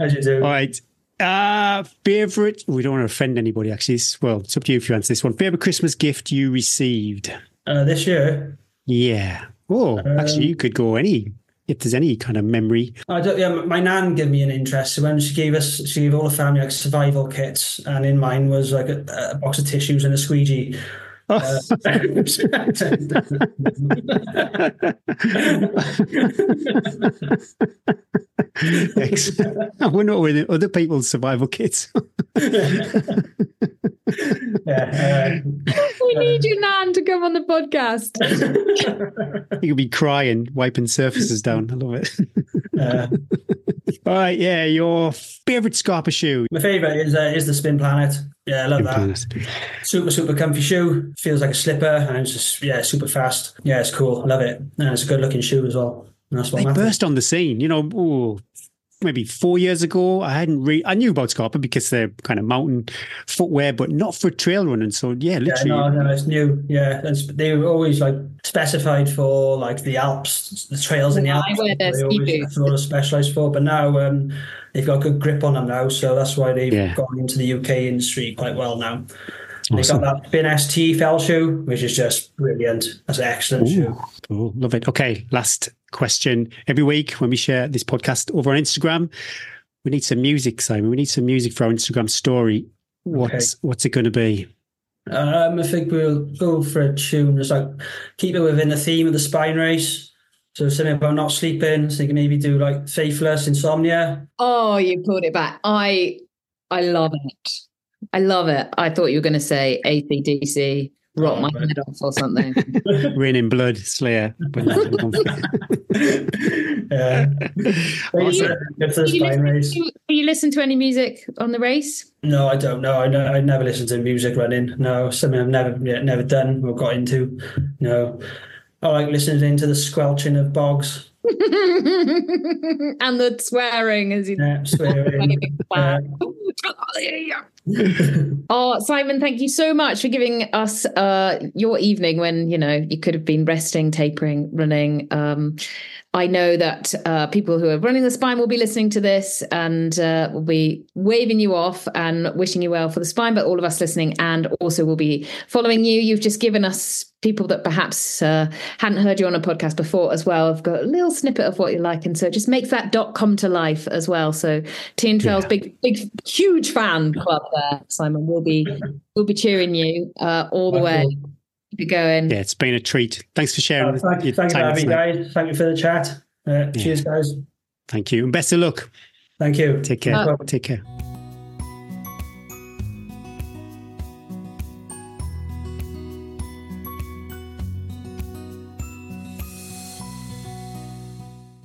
as you do. All right. Uh, favorite. We don't want to offend anybody. Actually, It's- well, it's up to you if you answer this one. Favorite Christmas gift you received? Uh, this year, Yeah. Oh, actually, you could go any if there's any kind of memory. I don't, yeah, my nan gave me an interest. So when she gave us, she gave all the family like survival kits, and in mine was like a, a box of tissues and a squeegee. Uh, Excellent. I wonder what were the other people's survival kits. yeah, We need you, Nan, to come on the podcast. you could be crying, wiping surfaces down. I love it. uh, uh, All right, yeah, your favorite Scarpa shoe. my favorite is uh, is the Spin Planet. Yeah, I love that. Super, super comfy shoe. Feels like a slipper, and it's just yeah, super fast. Yeah, it's cool. I love it, and it's a good looking shoe as well. And that's what They matters. burst on the scene, you know, ooh, maybe four years ago. I hadn't really, I knew about Scarpa because they're kind of mountain footwear, but not for trail running. So yeah, Yeah, literally. no, no, it's new. Yeah, it's, they were always like specified for like the Alps, the trails in the Yeah, I Alps. wear their They ski always- boots. That's what it's specialised for. But now um, they've got good grip on them now, so that's why they've Yeah. gone into the UK industry quite well now. Awesome. They got that Spin ST fell shoe, which is just brilliant. That's an excellent shoe. Oh, love it. Okay, last question. Every week when we share this podcast over on Instagram, we need some music, Simon. We need some music for our Instagram story. What's what's it going to be? Um, I think we'll go for a tune. Just like keep it within the theme of the spine race. So something about not sleeping. So you can maybe do like faithless, insomnia. Oh, you pulled it back. I I love it. I love it. I thought you were going to say ACDC, rock Oh, my right. head off or something. Raining Blood, Slayer. But no, I'm going for- yeah. Awesome. Good for the you listen race. to, you listen to any music on the race? No, I don't know. I know. I never listen to music running. No, something I've never yeah, never done or got into. No, I like listening to the squelching of bogs. and the swearing as you Yeah, swearing. Oh, Simon, thank you so much for giving us uh, your evening when you know you could have been resting, tapering, running. Um, I know that uh, people who are running the spine will be listening to this and uh, will be waving you off and wishing you well for the spine, but all of us listening and also will be following you. You've just given us people that perhaps uh, hadn't heard you on a podcast before as well. I've got a little snippet of what you like, and so it just makes that dot come to life as well. So Tea and Trails, Yeah. big, big, huge fan club there. Simon, we'll be we'll be cheering you uh, all the way. Keep it going. yeah, it's been a treat. Thanks for sharing Uh, thank, your thank you for having me, guys. Thank you for the chat. Uh, Cheers, guys. Thank you. And best of luck. Thank you. Take care. Take care.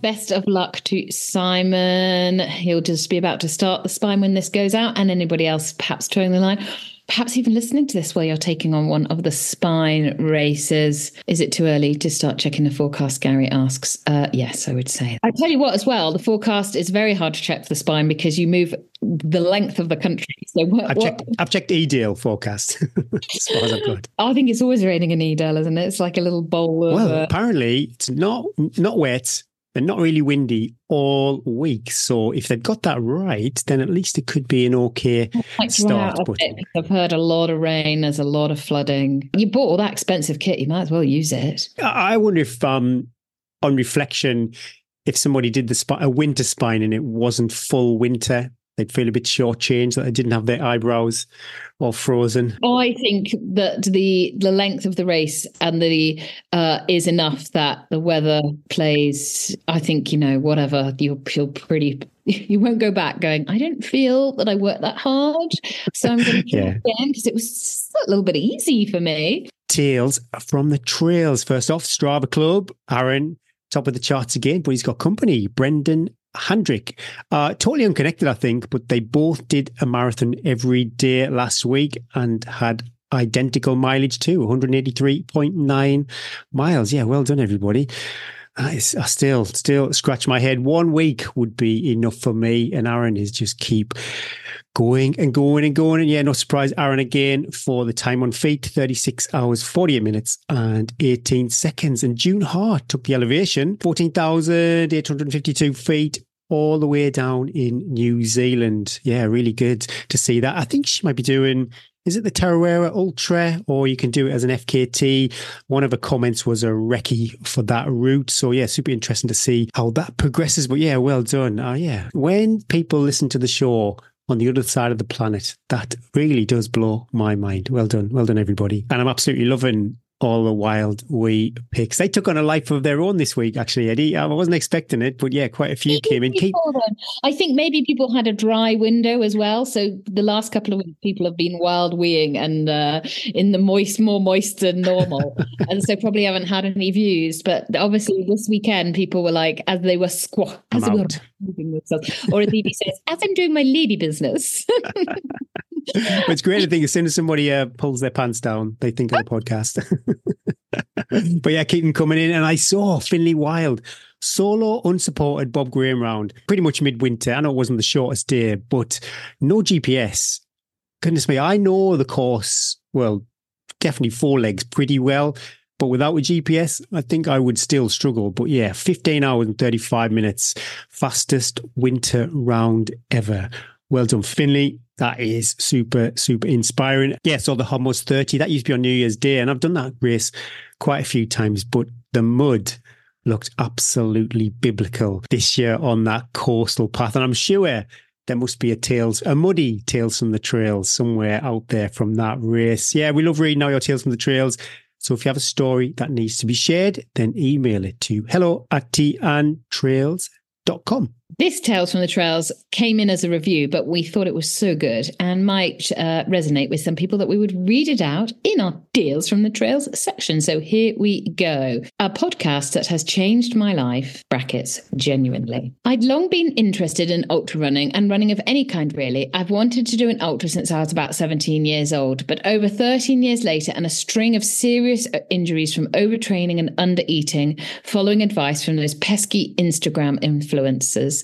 Best of luck to Simon. He'll just be about to start the spine when this goes out, and anybody else perhaps towing the line, perhaps even listening to this while you're taking on one of the spine races. Is it too early to start checking the forecast? Gary asks. Uh, yes, I would say. I tell you what, as well, the forecast is very hard to check for the spine because you move the length of the country. So what, I've what- checked, I've checked Edale forecast as far as I've got. I think it's always raining in Edale, isn't it? It's like a little bowl of. Well, uh, apparently it's not not wet and not really windy all week. So if they've got that right, then at least it could be an okay start. But I've heard a lot of rain. There's a lot of flooding. You bought all that expensive kit. You might as well use it. I wonder if, um, on reflection, if somebody did the spi- a winter spine and it wasn't full winter, they'd feel a bit shortchanged that they didn't have their eyebrows all frozen. I think that the the length of the race and the uh, is enough that the weather plays. I think you know whatever you'll feel pretty. You won't go back going. I don't feel that I worked that hard, so I'm going to Yeah. again because it was a little bit easy for me. Tales from the trails. First off, Strava Club, Aaron, top of the charts again, but he's got company, Brendan Handrick. Uh, totally unconnected, I think, but they both did a marathon every day last week and had identical mileage too 183.9 miles. Yeah, well done, everybody. I still, still scratch my head. One week would be enough for me. And Aaron is just keep going and going and going. And yeah, no surprise, Aaron again for the time on feet 36 hours, 48 minutes, and 18 seconds. And June Hart took the elevation 14,852 feet. All the way down in New Zealand. Yeah, really good to see that. I think she might be doing is it the Tarawera Ultra, or you can do it as an FKT? One of the comments was a recce for that route. So yeah, super interesting to see how that progresses. But yeah, well done. Uh, yeah, when people listen to the show on the other side of the planet, that really does blow my mind. Well done, well done, everybody. And I'm absolutely loving all the wild wee picks. They took on a life of their own this week, actually, Eddie. I wasn't expecting it, but yeah, quite a few came in. Keep... I think maybe people had a dry window as well. So the last couple of weeks, people have been wild weeing and uh, in the moist, more moist than normal. and so probably haven't had any views. But obviously, this weekend, people were like, as they were squat, as they were moving or as Evie says, as I'm doing my lady business. it's great to think as soon as somebody uh, pulls their pants down, they think of the podcast. but yeah, keep them coming in. And I saw Finlay Wild solo unsupported Bob Graham round pretty much midwinter. I know it wasn't the shortest day, but no GPS. Goodness me, I know the course, well, definitely four legs pretty well. But without a GPS, I think I would still struggle. But yeah, 15 hours and 35 minutes, fastest winter round ever. Well done, Finlay. That is super, super inspiring. Yeah, so the Homos 30, that used to be on New Year's Day, and I've done that race quite a few times, but the mud looked absolutely biblical this year on that coastal path. And I'm sure there must be a tales, a muddy tales from the trails somewhere out there from that race. Yeah, we love reading all your tales from the trails. So if you have a story that needs to be shared, then email it to hello at trails.com. This Tales from the Trails came in as a review, but we thought it was so good and might uh, resonate with some people that we would read it out in our Tales from the Trails section. So here we go. A podcast that has changed my life, brackets, genuinely. I'd long been interested in ultra running and running of any kind, really. I've wanted to do an ultra since I was about 17 years old, but over 13 years later, and a string of serious uh, injuries from overtraining and undereating, following advice from those pesky Instagram influencers,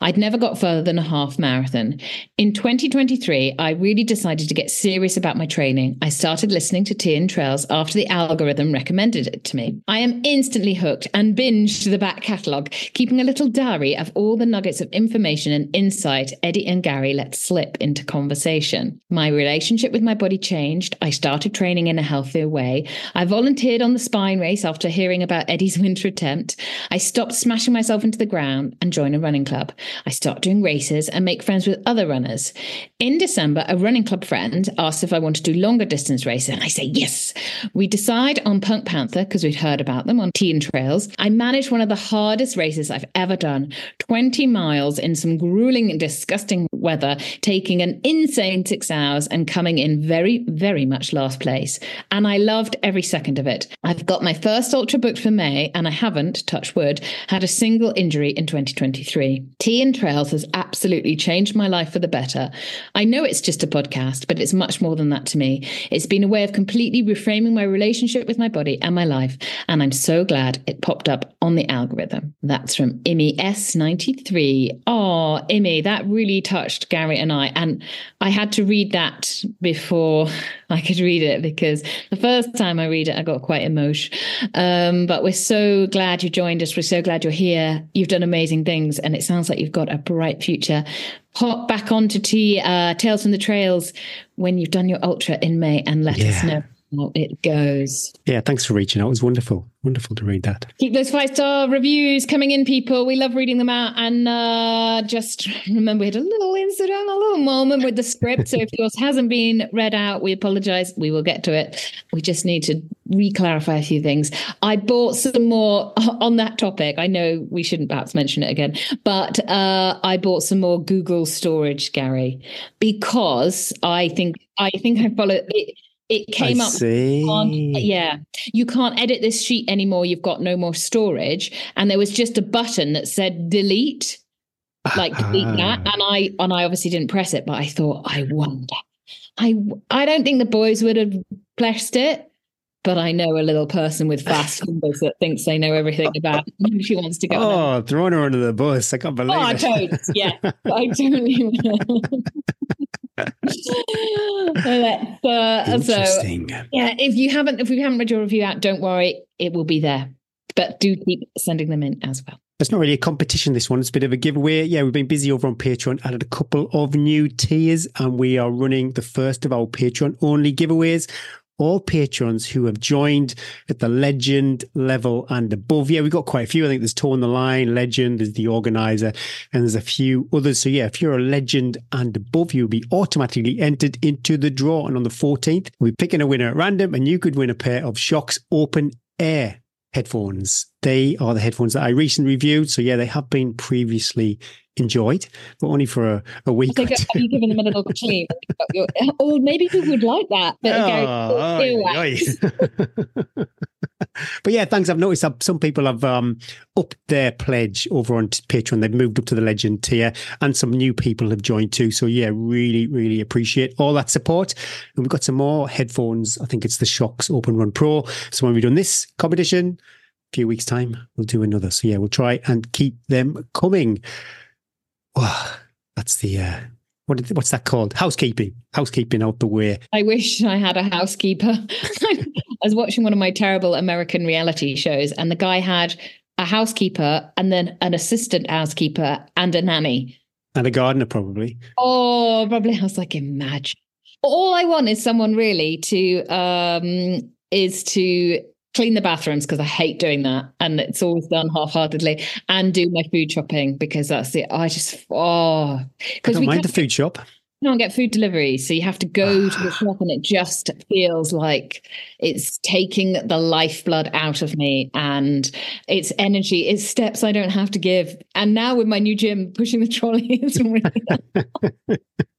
I'd never got further than a half marathon. In 2023, I really decided to get serious about my training. I started listening to Tea and Trails after the algorithm recommended it to me. I am instantly hooked and binged the back catalogue, keeping a little diary of all the nuggets of information and insight Eddie and Gary let slip into conversation. My relationship with my body changed. I started training in a healthier way. I volunteered on the spine race after hearing about Eddie's winter attempt. I stopped smashing myself into the ground and joined a running club. I start doing races and make friends with other runners. In December, a running club friend asked if I want to do longer distance races, and I say yes. We decide on Punk Panther because we'd heard about them on Tea and Trails. I managed one of the hardest races I've ever done 20 miles in some grueling and disgusting weather, taking an insane six hours and coming in very, very much last place. And I loved every second of it. I've got my first ultra booked for May, and I haven't, touch wood, had a single injury in 2023. Tea and Trails has absolutely changed my life for the better. I know it's just a podcast, but it's much more than that to me. It's been a way of completely reframing my relationship with my body and my life, and I'm so glad it popped up on the algorithm. That's from Imi S93. Oh, Imi, that really touched Gary and I. And I had to read that before I could read it because the first time I read it, I got quite emotional. Um, but we're so glad you joined us. We're so glad you're here. You've done amazing things, and it sounds like you've got a bright future. Hop back onto T uh, Tales from the Trails when you've done your ultra in May, and let yeah. us know how it goes. Yeah, thanks for reaching out. It was wonderful. Wonderful to read that. Keep those five star reviews coming in, people. We love reading them out. And uh, just remember, we had a little incident, a little moment with the script. So if yours hasn't been read out, we apologize. We will get to it. We just need to re-clarify a few things. I bought some more on that topic. I know we shouldn't perhaps mention it again, but uh, I bought some more Google storage, Gary, because I think I think I follow it it came I up see. Uh, yeah you can't edit this sheet anymore you've got no more storage and there was just a button that said delete like delete uh-huh. that and i and i obviously didn't press it but i thought i wonder i i don't think the boys would have pressed it but I know a little person with fast fingers that thinks they know everything about. Maybe she wants to go. Oh, throwing her under the bus! I can't oh, believe oh, it. totes. Yeah, I totally will. uh, so yeah, if you haven't, if we haven't read your review out, don't worry, it will be there. But do keep sending them in as well. It's not really a competition, this one. It's a bit of a giveaway. Yeah, we've been busy over on Patreon, added a couple of new tiers, and we are running the first of our Patreon only giveaways. All patrons who have joined at the legend level and above. Yeah, we've got quite a few. I think there's Torn the Line, Legend, there's the organizer, and there's a few others. So, yeah, if you're a legend and above, you'll be automatically entered into the draw. And on the 14th, we're picking a winner at random, and you could win a pair of Shokz Open Air headphones. They are the headphones that I recently reviewed. So yeah, they have been previously enjoyed, but only for a, a week. Think, or have two. you given them a little clean? or maybe people would like that. But Oh, go, oi, oi. but yeah, thanks. I've noticed that some people have um, upped their pledge over on Patreon. They've moved up to the legend tier, and some new people have joined too. So yeah, really, really appreciate all that support. And we've got some more headphones. I think it's the Shokz Open Run Pro. So when we've done this competition, few weeks time, we'll do another. So yeah, we'll try and keep them coming. Wow, that's the uh, what? is- What's that called? Housekeeping. Housekeeping out the way. I wish I had a housekeeper. I was watching one of my terrible American reality shows, and the guy had a housekeeper and then an assistant housekeeper and a nanny. And a gardener, probably. Oh, probably. I was like, imagine. All I want is someone really to um is to clean the bathrooms because I hate doing that, and it's always done half-heartedly, and do my food shopping because that's it. I just oh because we mind the food shop. You can't get food delivery, so you have to go to the shop, and it just feels like it's taking the lifeblood out of me, and it's energy, it's steps I don't have to give. And now with my new gym, pushing the trolley is really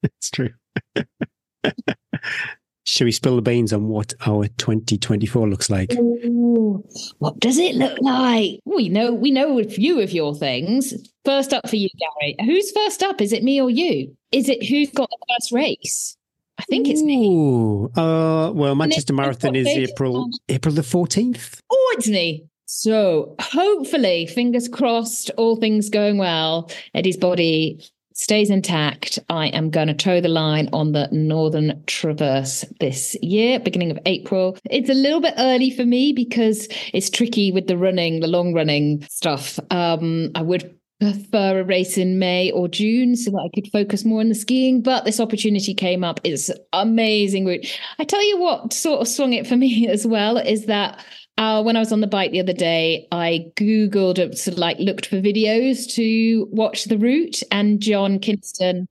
It's true. Should we spill the beans on what our 2024 looks like? Ooh, what does it look like? We know we know a few of your things. First up for you, Gary. Who's first up? Is it me or you? Is it who's got the first race? I think it's me. Ooh, uh, well, Manchester Marathon is April on- April the 14th. Oh, it's me. So hopefully, fingers crossed, all things going well. Eddie's body stays intact. I am going to toe the line on the Northern Traverse this year, beginning of April. It's a little bit early for me because it's tricky with the running, the long running stuff. Um, I would prefer a race in May or June so that I could focus more on the skiing. But this opportunity came up. It's amazing route. I tell you what sort of swung it for me as well is that uh, when I was on the bike the other day, I Googled, uh, sort of like looked for videos to watch the route, and John Kynaston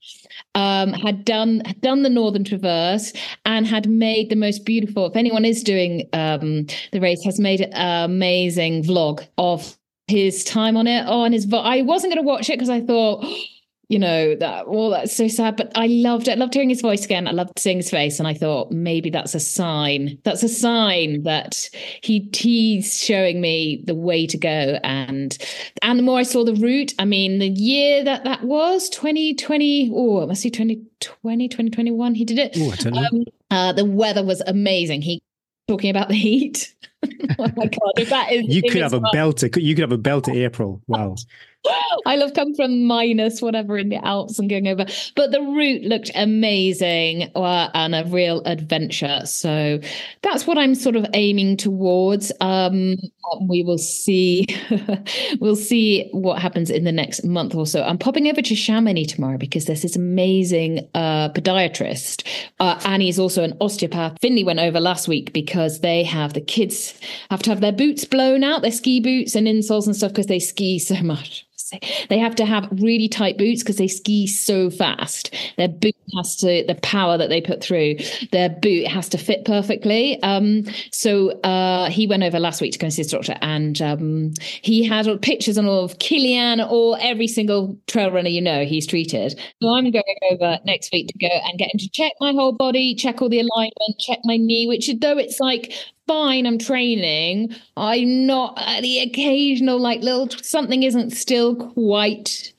um, had done had done the Northern Traverse and had made the most beautiful. If anyone is doing um, the race, has made an amazing vlog of his time on it. Oh, and his I wasn't going to watch it because I thought. You know that well, that's so sad. But I loved it. I loved hearing his voice again. I loved seeing his face, and I thought maybe that's a sign. That's a sign that he he's showing me the way to go. And and the more I saw the route, I mean, the year that that was 2020. Oh, it must be 2020, 2021. He did it. Oh, I don't know. Um, uh, the weather was amazing. He talking about the heat. oh my god! If that is, you could have a belter. You could have a belter April. Wow. I love coming from minus whatever in the Alps and going over, but the route looked amazing uh, and a real adventure. So that's what I'm sort of aiming towards. Um, we will see. we'll see what happens in the next month or so. I'm popping over to Chamonix tomorrow because there's this amazing uh, podiatrist, uh, and he's also an osteopath. Finley went over last week because they have the kids have to have their boots blown out, their ski boots and insoles and stuff because they ski so much. They have to have really tight boots because they ski so fast. Their boot has to, the power that they put through, their boot has to fit perfectly. Um, so uh, he went over last week to go and see his doctor, and um, he had pictures and all of Kilian or every single trail runner you know he's treated. So I'm going over next week to go and get him to check my whole body, check all the alignment, check my knee, which though it's like fine, I'm training. I'm not uh, the occasional like little something isn't still quite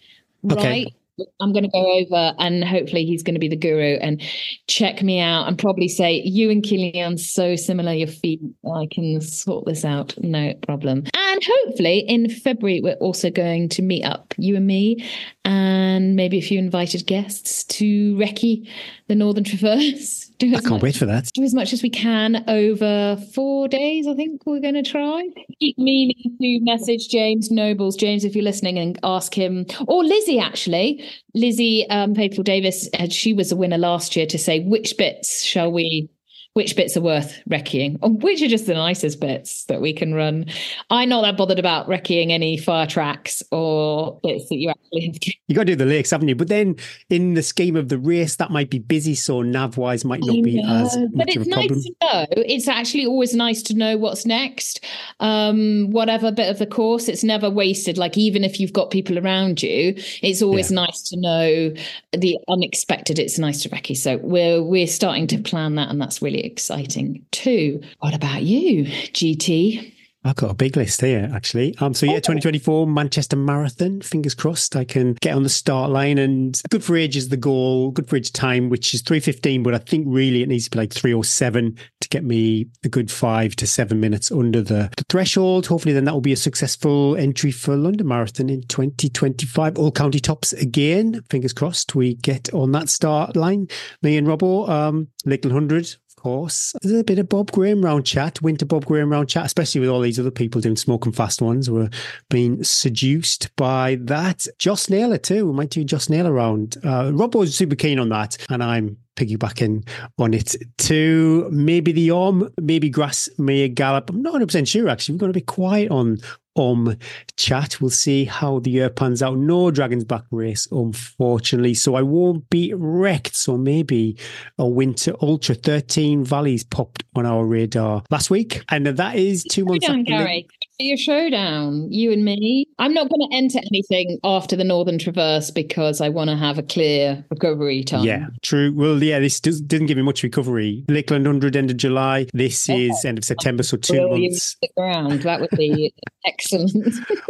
Okay. right. I'm going to go over and hopefully he's going to be the guru and check me out and probably say, You and Kilian so similar, your feet. I can sort this out. No problem. And hopefully in February, we're also going to meet up, you and me, and maybe a few invited guests to Recce, the Northern Traverse. Do I can't much, wait for that. Do as much as we can over four days, I think we're going to try. Keep meaning to message James Nobles. James, if you're listening, and ask him, or Lizzie, actually. Lizzie um, Faithfull-Davies, she was a winner last year to say, which bits shall we which bits are worth wrecking or which are just the nicest bits that we can run. I'm not that bothered about wrecking any fire tracks or bits that you actually have to. You got to do the lakes, haven't you? But then in the scheme of the race, that might be busy, so nav wise might not be as But it's nice problem. to know. It's actually always nice to know what's next. Um, whatever bit of the course, it's never wasted. Like even if you've got people around you, it's always yeah. nice to know the unexpected. It's nice to recce. So we're we're starting to plan that, and that's really exciting too. What about you, GT? I've got a big list here, actually. Um, so yeah, 2024 Manchester Marathon. Fingers crossed, I can get on the start line. And good for age is the goal. Good for age time, which is 3:15, but I think really it needs to be like three or seven to get me a good five to seven minutes under the, the threshold. Hopefully, then that will be a successful entry for London Marathon in 2025. Old County Tops again. Fingers crossed, we get on that start line. Me and Robbo, um, Lakeland 100 course. There's a bit of Bob Graham round chat, winter Bob Graham round chat, especially with all these other people doing smoke and fast ones. We're being seduced by that. Joss Naylor too. We might do Joss Naylor round. Uh, Rob was super keen on that, and I'm piggybacking on it too. Maybe the Orme, maybe Grasmere Gallop. I'm not 100% sure actually. We're going to be quiet on um chat. We'll see how the year pans out. No Dragon's Back race, unfortunately. So I won't be wrecked. So maybe a winter ultra 13 valleys popped on our radar last week. And that is two months after. Gary your showdown, you and me. I'm not going to enter anything after the Northern Traverse because I want to have a clear recovery time. Yeah, true. Well, yeah, this does, didn't give me much recovery. Lakeland 100 end of July. This okay. is end of September, so two months. Stick around. That would be excellent.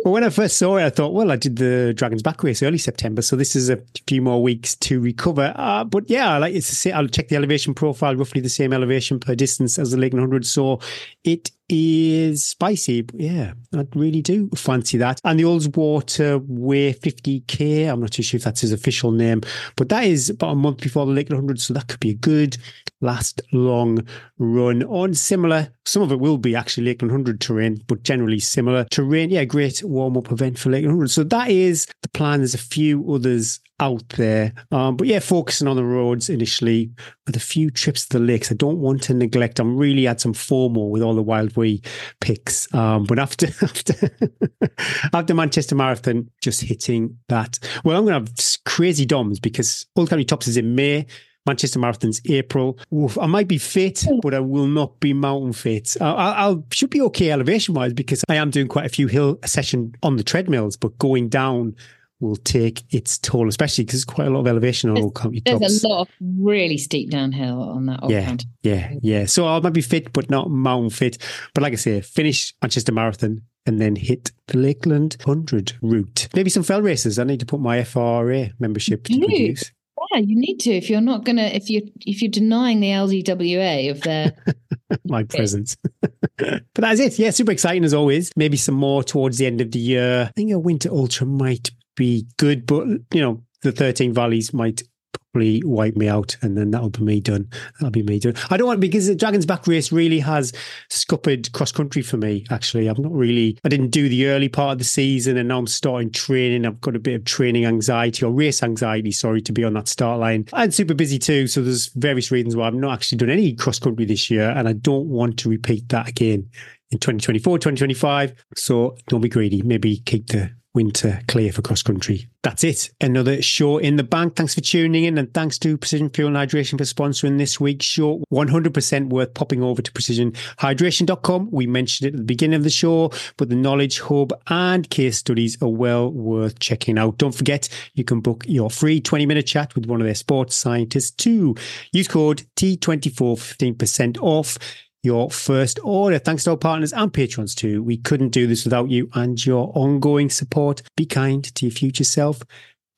well, when I first saw it, I thought, well, I did the Dragon's Back race early September, so this is a few more weeks to recover. Uh, but yeah, I like it's the I'll check the elevation profile, roughly the same elevation per distance as the Lakeland 100. So it is spicy. Yeah, I really do fancy that. And the Ullswater Way 50K, I'm not too sure if that's his official name, but that is about a month before the Lakeland 100. So that could be a good last long run on similar. Some of it will be actually Lakeland 100 terrain, but generally similar terrain. Yeah, great warm up event for Lakeland 100. So that is plan. There's a few others out there. Um, but yeah, focusing on the roads initially with a few trips to the lakes. I don't want to neglect. I'm really at some FOMO with all the Wild Wee picks. Um, but after after after Manchester Marathon, just hitting that. Well, I'm going to have crazy DOMs because Old County Tops is in May. Manchester Marathon's April. Oof, I might be fit, but I will not be mountain fit. I, will should be okay elevation wise because I am doing quite a few hill session on the treadmills, but going down will take its toll, especially because there's quite a lot of elevation on Old County Tops. There's a lot of really steep downhill on that. yeah, county. yeah, yeah. So I might be fit, but not mountain fit. But like I say, finish Manchester Marathon and then hit the Lakeland 100 route. Maybe some fell races. I need to put my FRA membership to good use. Yeah, you need to. If you're not gonna, if you if you're denying the LDWA of their my presence. but that's it. Yeah, super exciting as always. Maybe some more towards the end of the year. I think a winter ultra might be good, but you know, the 13 valleys might probably wipe me out and then that'll be me done. That'll be me done. I don't want because the Dragon's Back race really has scuppered cross country for me, actually. I'm not really I didn't do the early part of the season and now I'm starting training. I've got a bit of training anxiety or race anxiety, sorry, to be on that start line. I'm super busy too. So there's various reasons why I've not actually done any cross country this year and I don't want to repeat that again in 2024, 2025. So don't be greedy. Maybe keep the winter clear for cross country. That's it. Another show in the bank. Thanks for tuning in and thanks to Precision Fuel and Hydration for sponsoring this week's show. 100% worth popping over to precisionhydration.com. We mentioned it at the beginning of the show, but the knowledge hub and case studies are well worth checking out. Don't forget, you can book your free 20 minute chat with one of their sports scientists too. Use code T24 15% off your first order. Thanks to our partners and patrons too. We couldn't do this without you and your ongoing support. Be kind to your future self.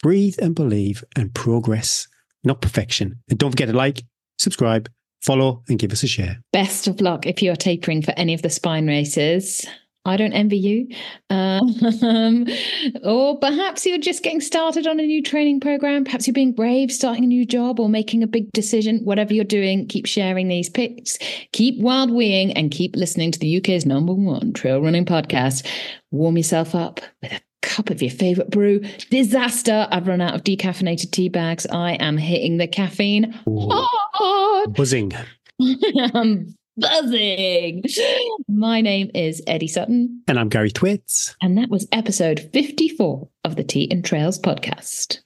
breathe and believe and progress, not perfection. And don't forget to like, subscribe, follow, and give us a share. Best of luck if you're tapering for any of the spine races. I don't envy you. Um, or perhaps you're just getting started on a new training program. Perhaps you're being brave, starting a new job, or making a big decision. Whatever you're doing, keep sharing these pics, keep wild weeing, and keep listening to the UK's number one trail running podcast. Warm yourself up with a cup of your favorite brew. Disaster. I've run out of decaffeinated tea bags. I am hitting the caffeine Ooh. hard. Buzzing. I'm buzzing. My name is Eddie Sutton, And I'm Gary Thwaites. and that was episode 54 of the Tea and Trails podcast.